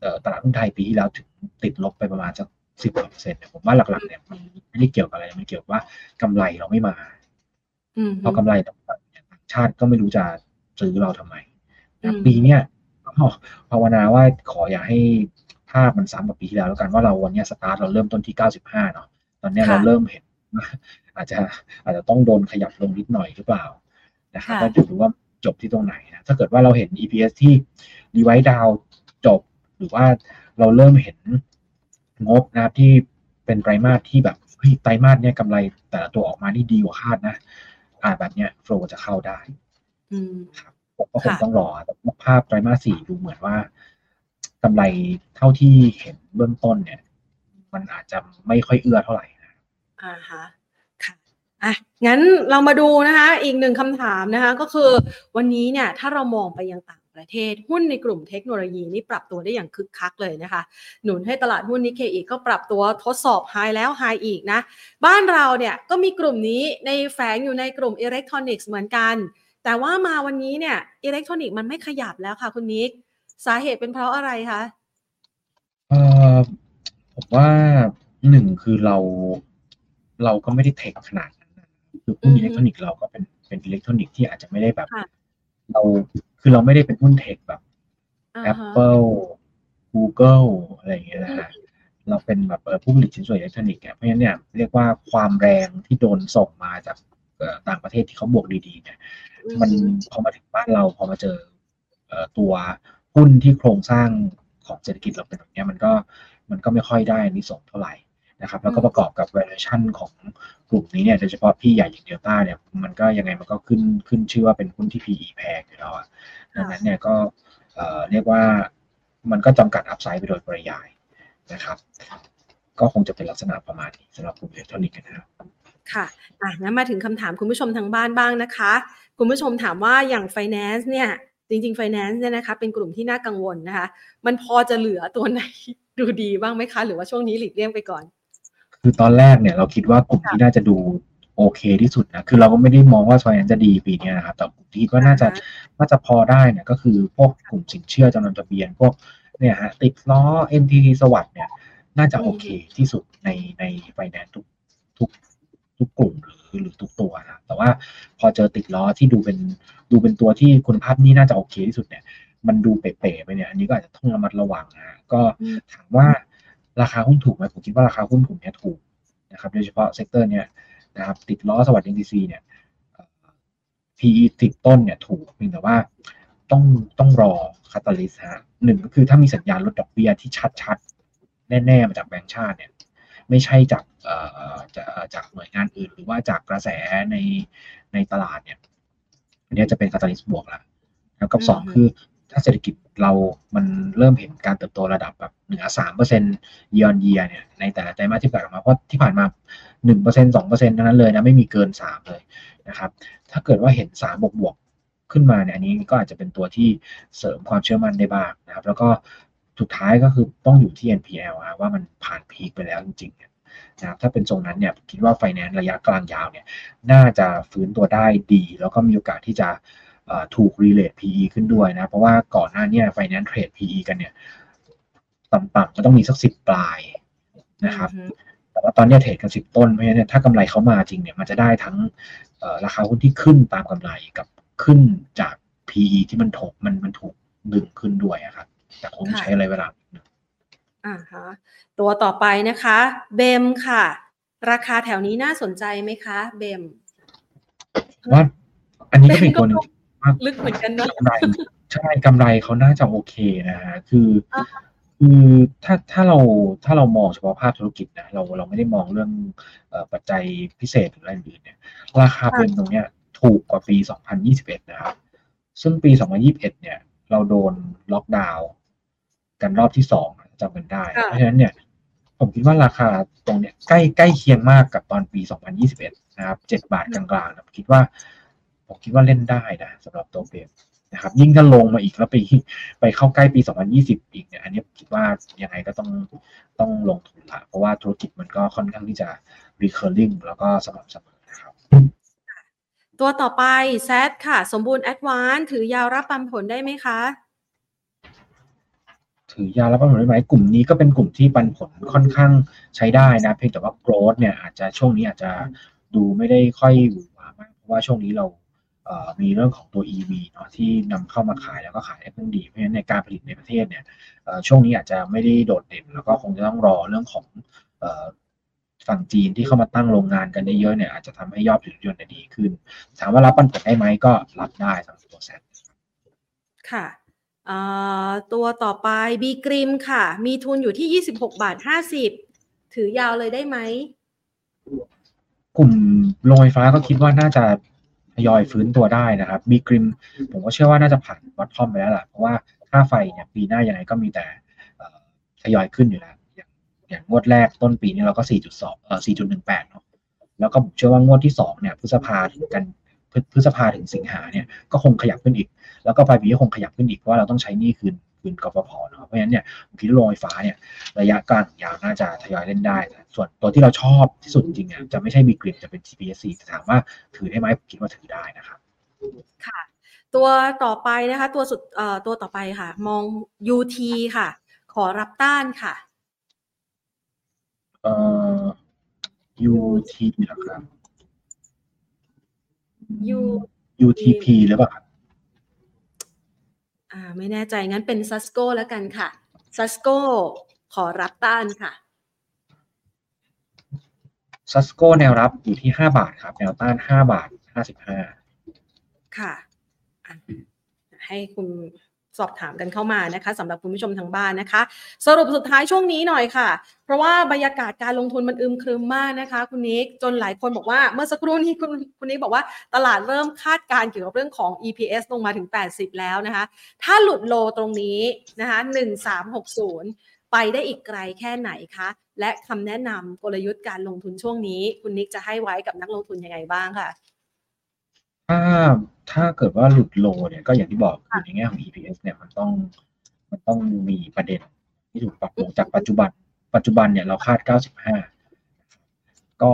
เอ่อตลาดหุ้นไทยปีที่แล้วถึงติดลบไปประมาณสักสิบเปอร์เซ็นต์ผมว่าหลักๆเนี่ยมันไม่ได้เกี่ยวกับอะไรมันเกี่ยวกับว่ากำไรเราไม่มาอืมพอกำไรต่างๆเนี่ยต่างชาติก็ไม่รู้จะ ซื้อเราทำไมนะอืมปีเนี้ยก็ภาวนาว่าขออย่าให้ภาพมันซ้ำกับปีที่แล้วแล้วกันว่าเราวันเนี้ยสตาร์ทเราเริ่มต้นที่ 95 เนาะตอนเนี้ยค่ะเราเริ่มเห็นว่าอาจจะอาจจะต้องโดนขยับลงนิดหน่อยหรือเปล่านะครับค่ะก็จะดูว่าจบที่ตรงไหนนะถ้าเกิดว่าเราเห็น EPS ที่ดีไว e ดาวจบ หรือว่าเราเริ่มเห็นงบนะครับที่เป็นไตรมาสที่แบบเฮ้ยไตรมาสเนี้ยกำไรแต่ละตัวออกมานี่ดีกว่าคาดนะอ่าแบบเนี้ยโฟลจะเข้าได้อืมครับผม ก็คงค่ะต้องรอแต่ภาพไตรมาสสี่ดูเหมือนว่ากำไรเท่าที่เห็นเบื้องต้นเนี่ย มันอาจจะไม่ค่อยเอื้อเท่าไหร่นะอ่าฮะค่ะอะงั้นเรามาดูนะคะ อีกหนึ่งคำถามนะคะ ก็คือวันนี้เนี่ย ถ้าเรามองไปยังต่างประเทศหุ้นในกลุ่มเทคโนโลยีนี่ปรับตัวได้อย่างคึกคักเลยนะคะ หนุนให้ตลาดหุ้นนิเคอีก็ปรับตัวทดสอบ high แล้ว high อีกนะ บ้านเราเนี่ยก็มีกลุ่มนี้ในแฝงอยู่ในกลุ่มอิเล็กทรอนิกส์เหมือนกัน แต่ว่ามาวันนี้เนี่ยอิเล็กทรอนิกส์มันไม่ขยับแล้วค่ะคุณนิกสาเหตุเป็นเพราะอะไรคะเออผมว่าหนึ่งคือเราเราก็ไม่ได้ tech ขนาดนั้นนะคือหุ้นอือฮึอิเล็กทรอนิกส์เราก็เป็นเป็นอิเล็กทรอนิกส์ที่อาจจะไม่ได้แบบ เราคือเราไม่ได้เป็นหุ้น tech แบบ Apple Google อะไรอย่างเงี้ยนะฮะเราเป็นแบบผู้ผลิตชิ้นส่วนอิเล็กทรอนิกส์เพราะฉะนั้นเนี่ยเรียกว่าความแรงที่โดนส่งมาจาก ต่างประเทศที่เขาบวกดีๆเนี่ยมันพอมาถึงบ้านเราพอมาเจอตัวหุ้นที่โครงสร้างของเศรษฐกิจเราเป็นแบบนี้มันก็มันก็ไม่ค่อยได้อานิสงส์เท่าไหร่นะครับแล้วก็ประกอบกับ valuation ของกลุ่มนี้เนี่ยโดยเฉพาะพี่ใหญ่อย่างเดลต้าเนี่ยมันก็ยังไงมันก็ขึ้นขึ้นชื่อว่าเป็นหุ้นที่ PE แพงอยู่แล้วอะดังนั้นเนี่ยก็เรียกว่ามันก็จำกัด upside ไปโดยปริยายนะครับ ก็คงจะเป็นลักษณะประมาณนี้สำหรับกลุ่มอิเล็กทรอนิกส์นะครับ ค่ะอะงั้นมาถึงคำถามคุณผู้ชมทางบ้านบ้างนะคะ คุณผู้ชมถามว่าอย่าง finance เนี่ยจริงๆ finance เนี่ยนะคะเป็นกลุ่มที่น่ากังวลนะคะ มันพอจะเหลือตัวไหนดูดีบ้างไหมคะ หรือว่าช่วงนี้หลีกเลี่ยงไปก่อน คือตอนแรกเนี่ยเราคิดว่ากลุ่มที่น่าจะดูโอเคที่สุดนะคือเราก็ไม่ได้มองว่า finance จะดีปีนี้นะครับแต่กลุ่มที่ว่าน่าจะน่าจะพอได้เนี่ยก็คือพวกกลุ่มสินเชื่อจำนวนทะเบียนพวกเนี่ยฮะติดล้อ MTT สวัสด์เนี่ยน่าจะโอเคที่สุดในในไฟแนนซ์ทุกทุก ทุกกลุ่มหรือหรือทุกตัวนะแต่ว่าพอเจอติดล้อที่ดูเป็นดูเป็นตัวที่คุณภาพนี่น่าจะโอเคที่สุดเนี่ย มันดูเป๋ๆไปเนี่ย อันนี้ก็อาจจะต้องระมัดระวังนะก็ถามว่าราคาหุ้นถูกไหมผมคิดว่าราคาหุ้นถูกเนี่ยถูกนะครับโดยเฉพาะ sector เนี่ยนะครับติดล้อสวัสดิ์ MTC เนี่ย PE ติดต้นเนี่ยถูกเพียงแต่ว่าต้องต้องรอคาตาลิสฮะหนึ่งก็คือถ้ามีสัญญาณลดดอกเบี้ยที่ชัดๆ แน่ ๆ มาจากแบงก์ชาติเนี่ย ไม่ใช่จากเอ่อจากหน่วยงานอื่น หรือว่าจากกระแสในในตลาดเนี่ยอันนี้จะเป็นคาตาลิสบวกแล้วแล้วกับสองคือถ้าเศรษฐกิจเรามันเริ่มเห็นการเติบโตระดับแบบเหนือสามเปอร์เซ็นต์ยอนเยียเนี่ยในแต่ละไตรมาสที่ผ่านมาเพราะที่ผ่านมาหนึ่งเปอร์เซ็นต์สองเปอร์เซ็นต์นั้นเลยนะไม่มีเกินสามเลยนะครับถ้าเกิดว่าเห็นสามบวกบวกขึ้นมาเนี่ยอันนี้ก็อาจจะเป็นตัวที่เสริมความเชื่อมั่นได้บ้างนะครับ แล้วก็ สุดท้ายก็คือต้องอยู่ที่ NPL ว่ามันผ่านพีคไปแล้วจริงๆนะครับถ้าเป็นทรงนั้นเนี่ยคิดว่าไฟแนนซ์ระยะกลางยาวเนี่ยน่าจะฟื้นตัวได้ดี แล้วก็มีโอกาสที่จะถูก relate PE ขึ้นด้วยนะ เพราะว่าก่อนหน้านี้ไฟแนนซ์เทรด PE กันเนี่ยต่ำๆก็ต้องมีสักสิบปลายนะครับแต่ว่าตอนนี้เทรดกันสิบต้นเพราะฉะนั้นถ้ากำไรเขามาจริงเนี่ยมันจะได้ทั้งราคาหุ้นที่ขึ้นตามกำไรกับขึ้นจาก PE ที่มันถูกมันมันถูกดึงขึ้นด้วยครับ แต่คงใช้อะไรเวลาอ่าฮะตัวต่อไปนะคะเบมค่ะ ราคาแถวนี้น่าสนใจไหมคะเบมว่าอันนี้ก็เป็นตัวนึงลึกเหมือนกันเนาะกำไรใช่กำไรเขาน่าจะโอเคนะฮะคือคือถ้าถ้าเราถ้าเรามองเฉพาะภาพธุรกิจนะเราเราไม่ได้มองเรื่องปัจจัยพิเศษหรืออะไรอื่นเนี่ย ราคาเป็นตรงเนี้ยถูกกว่าปี 2021 นะครับ ซึ่งปี 2021 เนี่ย เราโดนล็อกดาวน์ กันรอบที่สองจำกันได้ เพราะฉะนั้นเนี่ย ผมคิดว่าราคาตรงเนี้ยใกล้ใกล้เคียงมากกับตอนปี 2021 นะครับ 7 บาทกลางๆนะคิดว่า ผมคิดว่าเล่นได้นะสำหรับตัวเบมนะครับ ยิ่งถ้าลงมาอีกแล้วไปไปเข้าใกล้ปี 2020 อีกเนี่ย อันนี้คิดว่ายังไงก็ต้องต้องลงทุนละเพราะว่าธุรกิจมันก็ค่อนข้างที่จะ recurring แล้วก็สม่ำเสมอนะครับตัวต่อไปแซดค่ะ สมบูรณ์แอดวานถือยาวรับปันผลได้ไหมคะ ถือยาวรับปันผลได้ไหมกลุ่มนี้ก็เป็นกลุ่มที่ปันผลค่อนข้างใช้ได้นะ เพียงแต่ว่าโกรดเนี่ยอาจจะช่วงนี้อาจจะดูไม่ได้ค่อยหวือหวามากเพราะว่าช่วงนี้เรามีเรื่องของตัว EV เนาะที่นำเข้ามาขายแล้วก็ขายได้เพิ่งดีเพราะฉะนั้นในการผลิตในประเทศเนี่ยช่วงนี้อาจจะไม่ได้โดดเด่น แล้วก็คงจะต้องรอเรื่องของฝั่งจีนที่เข้ามาตั้งโรงงานกันได้เยอะเนี่ยอาจจะทำให้ยอดผลิตยนต์ดีขึ้น ถามว่ารับปันผลได้ไหมก็รับได้สำหรับตัวแซนค่ะ ตัวต่อไปบีกริมค่ะ มีทุนอยู่ที่26บหกบาท50ถือยาวเลยได้ไหม กลุ่มโรงไฟฟ้าก็คิดว่าน่าจะทยอยฟื้นตัวได้นะครับบีกริมผมก็เชื่อว่าน่าจะผ่านวัดทอมไปแล้วแหละเพราะว่าค่าไฟเนี่ยปีหน้ายังไงก็มีแต่ทยอยขึ้นอยู่แล้วอย่างงวดแรกต้นปีนี้เราก็ 4.2 เอ่อ 4.18 เนาะ แล้วก็ผมเชื่อว่างวดที่ 2 เนี่ยพฤษภาถึงกันพฤษภาถึงสิงหาเนี่ยก็คงขยับขึ้นอีก แล้วก็ปลายปีก็คงขยับขึ้นอีกเพราะว่าเราต้องใช้หนี้คืนคืนกฟผเนาะเพราะฉะนั้นเนี่ยผมคิดโรงไฟฟ้าเนี่ยระยะกลางยาวน่าจะทยอยเล่นได้ ส่วนตัวที่เราชอบที่สุดจริงๆเนี่ยจะไม่ใช่บีกริมจะเป็น TPSC ถามว่าถือได้ไหมผมคิดว่าถือได้นะครับค่ะตัวต่อไปนะคะ ตัวสุดเอ่อตัวต่อไปค่ะ มอง UT ค่ะ ขอรับต้านค่ะเอ่อ UT นะครับ U UTP หรือเปล่าครับ อ่าไม่แน่ใจงั้นเป็นซัสโกแล้วกันค่ะซัสโกขอรับต้านค่ะซัสโกแนวรับอยู่ที่ห้าบาทครับ แนวต้านห้าบาทห้าสิบห้าค่ะอะให้คุณ สอบถามกันเข้ามานะคะสำหรับคุณผู้ชมทางบ้านนะคะ สรุปสุดท้ายช่วงนี้หน่อยค่ะ เพราะว่าบรรยากาศการลงทุนมันอึมครึมมากนะคะ คุณนิกจนหลายคนบอกว่าเมื่อสักครู่นี้คุณคุณนิกบอกว่าตลาดเริ่มคาดการเกี่ยวกับเรื่องของ EPS ลงมาถึง 80 แล้วนะคะ ถ้าหลุดโลตรงนี้นะคะ1360 ไปได้อีกไกลแค่ไหนคะ และคำแนะนำกลยุทธ์การลงทุนช่วงนี้ คุณนิกจะให้ไว้กับนักลงทุนยังไงบ้างค่ะ ถ้าถ้าเกิดว่าหลุดโลเนี่ยก็อย่างที่บอกคือในแง่ของ EPS เนี่ยมันต้องมันต้องมีประเด็นที่ถูกปรับลงจากปัจจุบัน ปัจจุบันเนี่ยเราคาด 95 ก็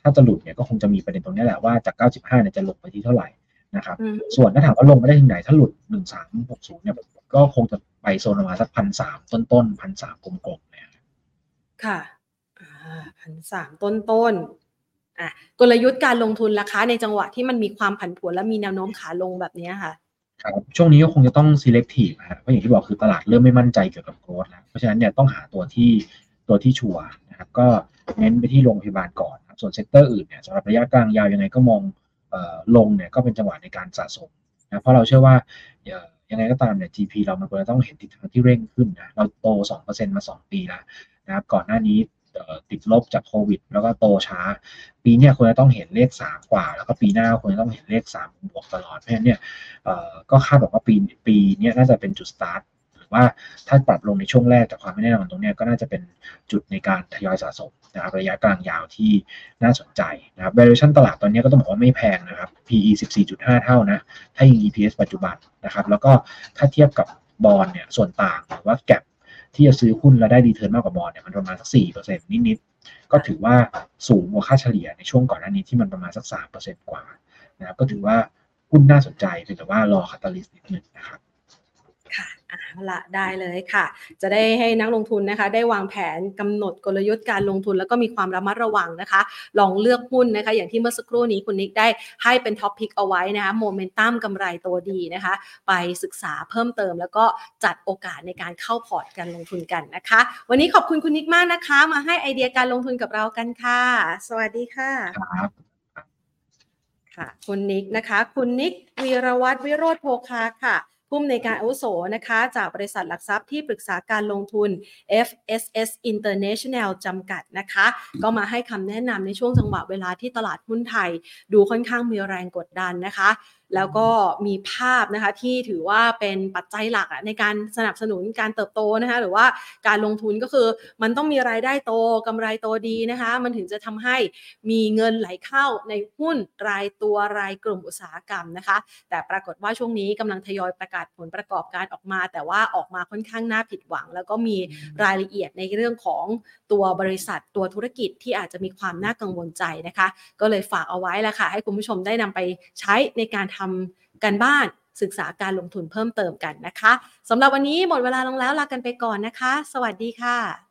ถ้าจะหลุดเนี่ยก็คงจะมีประเด็นตรงนี้แหละว่าจาก 95 เนี่ยจะลงไปที่เท่าไหร่นะครับ ส่วนถ้าถามว่าลงไม่ได้ถึงไหน ถ้าหลุด 1360 เนี่ยก็คงจะไปโซนประมาณสักพันสามต้นต้นพันสามกลมๆเนี่ยค่ะพันสามต้นต้น อะกลยุทธ์การลงทุนราคาในจังหวะที่มันมีความผันผวนและมีแนวโน้มขาลงแบบนี้ค่ะครับช่วงนี้ก็คงจะต้อง selective นะเพราะอย่างที่บอกคือตลาดเริ่มไม่มั่นใจเกี่ยวกับโกลด์แล้วเพราะฉะนั้นเนี่ยต้องหาตัวที่ตัวที่ sure นะครับก็เน้นไปที่โรงพยาบาลก่อนครับส่วน sector อื่นเนี่ยสำหรับระยะกลางยาวยังไงก็มองออลงเนี่ยก็เป็นจังหวะในการสะสมนะเพราะเราเชื่อว่ายังไงก็ตามเนี่ย GDP เรามันควรจะต้องเห็นทิศทางที่เร่งขึ้นนะเราโต 2%มา 2 ปีแล้วนะครับก่อนหน้านี้ ติดลบจากโควิด แล้วก็โตช้า ปีนี้ควรจะต้องเห็นเลขสามกว่า แล้วก็ปีหน้าควรจะต้องเห็นเลขสามบวกตลอดเพราะฉะนั้นเนี่ยก็คาดบอกว่าปีปีนี้น่าจะเป็นจุดสตาร์ทหรือว่าถ้าปรับลงในช่วงแรกจากความไม่แน่นอนตรงนี้ก็น่าจะเป็นจุดในการทยอยสะสมนะครับระยะกลางยาวที่น่าสนใจนะครับ valuation ตลาดตอนนี้ก็ต้องบอกว่าไม่แพงนะครับ PE 14.5 เท่านะ ถ้ายิง EPS ปัจจุบันนะครับ แล้วก็ถ้าเทียบกับบอลเนี่ยส่วนต่างหรือว่าแกล ที่จะซื้อหุ้นแล้วได้ดีเทิร์นมากกว่าบอลเนี่ยมันประมาณสักสี่เปอร์เซ็นต์นิดๆก็ถือว่าสูงกว่าค่าเฉลี่ยในช่วงก่อนหน้านี้ที่มันประมาณสักสามเปอร์เซ็นต์กว่านะครับก็ถือว่าหุ้นน่าสนใจเพียงแต่ว่ารอ cata lyst นิดนึงนะครับค่ะ เอาละได้เลยค่ะ จะได้ให้นักลงทุนนะคะ ได้วางแผนกำหนดกลยุทธ์การลงทุน แล้วก็มีความระมัดระวังนะคะ ลองเลือกหุ้นนะคะ อย่างที่เมื่อสักครู่นี้คุณนิกได้ให้เป็น top pick เอาไว้นะคะโมเมนตัมกำไรโตดีนะคะ ไปศึกษาเพิ่มเติม แล้วก็จัดโอกาสในการเข้า port การลงทุนกันนะคะ วันนี้ขอบคุณคุณนิกมากนะคะ มาให้ไอเดียการลงทุนกับเรากันค่ะ สวัสดีค่ะค่ะคุณนิกนะคะ คุณนิกวีรวัตรวิโรธโพคาค่ะ ผู้อำนวยการอาวุโสนะคะจากบริษัทหลักทรัพย์ที่ปรึกษาการลงทุน FSS International จำกัดนะคะ ก็มาให้คำแนะนำในช่วงจังหวะเวลาที่ตลาดหุ้นไทย ดูค่อนข้างมีแรงกดดันนะคะ แล้วก็มีภาพนะคะที่ถือว่าเป็นปัจจัยหลักในการสนับสนุนการเติบโตนะคะหรือว่าการลงทุนก็คือมันต้องมีรายได้โตกำไรโตดีนะคะมันถึงจะทำให้มีเงินไหลเข้าในหุ้นรายตัวรายกลุ่มอุตสาหกรรมนะคะ แต่ปรากฏว่าช่วงนี้กำลังทยอยประกาศผลประกอบการออกมา แต่ว่าออกมาค่อนข้างน่าผิดหวัง แล้วก็มีรายละเอียดในเรื่องของตัวบริษัทตัวธุรกิจที่อาจจะมีความน่ากังวลใจนะคะ ก็เลยฝากเอาไว้แล้วค่ะ ให้คุณผู้ชมได้นำไปใช้ในการทำการบ้านศึกษาการลงทุนเพิ่มเติมกันนะคะสำหรับวันนี้หมดเวลาลงแล้วลากันไปก่อนนะคะ สวัสดีค่ะ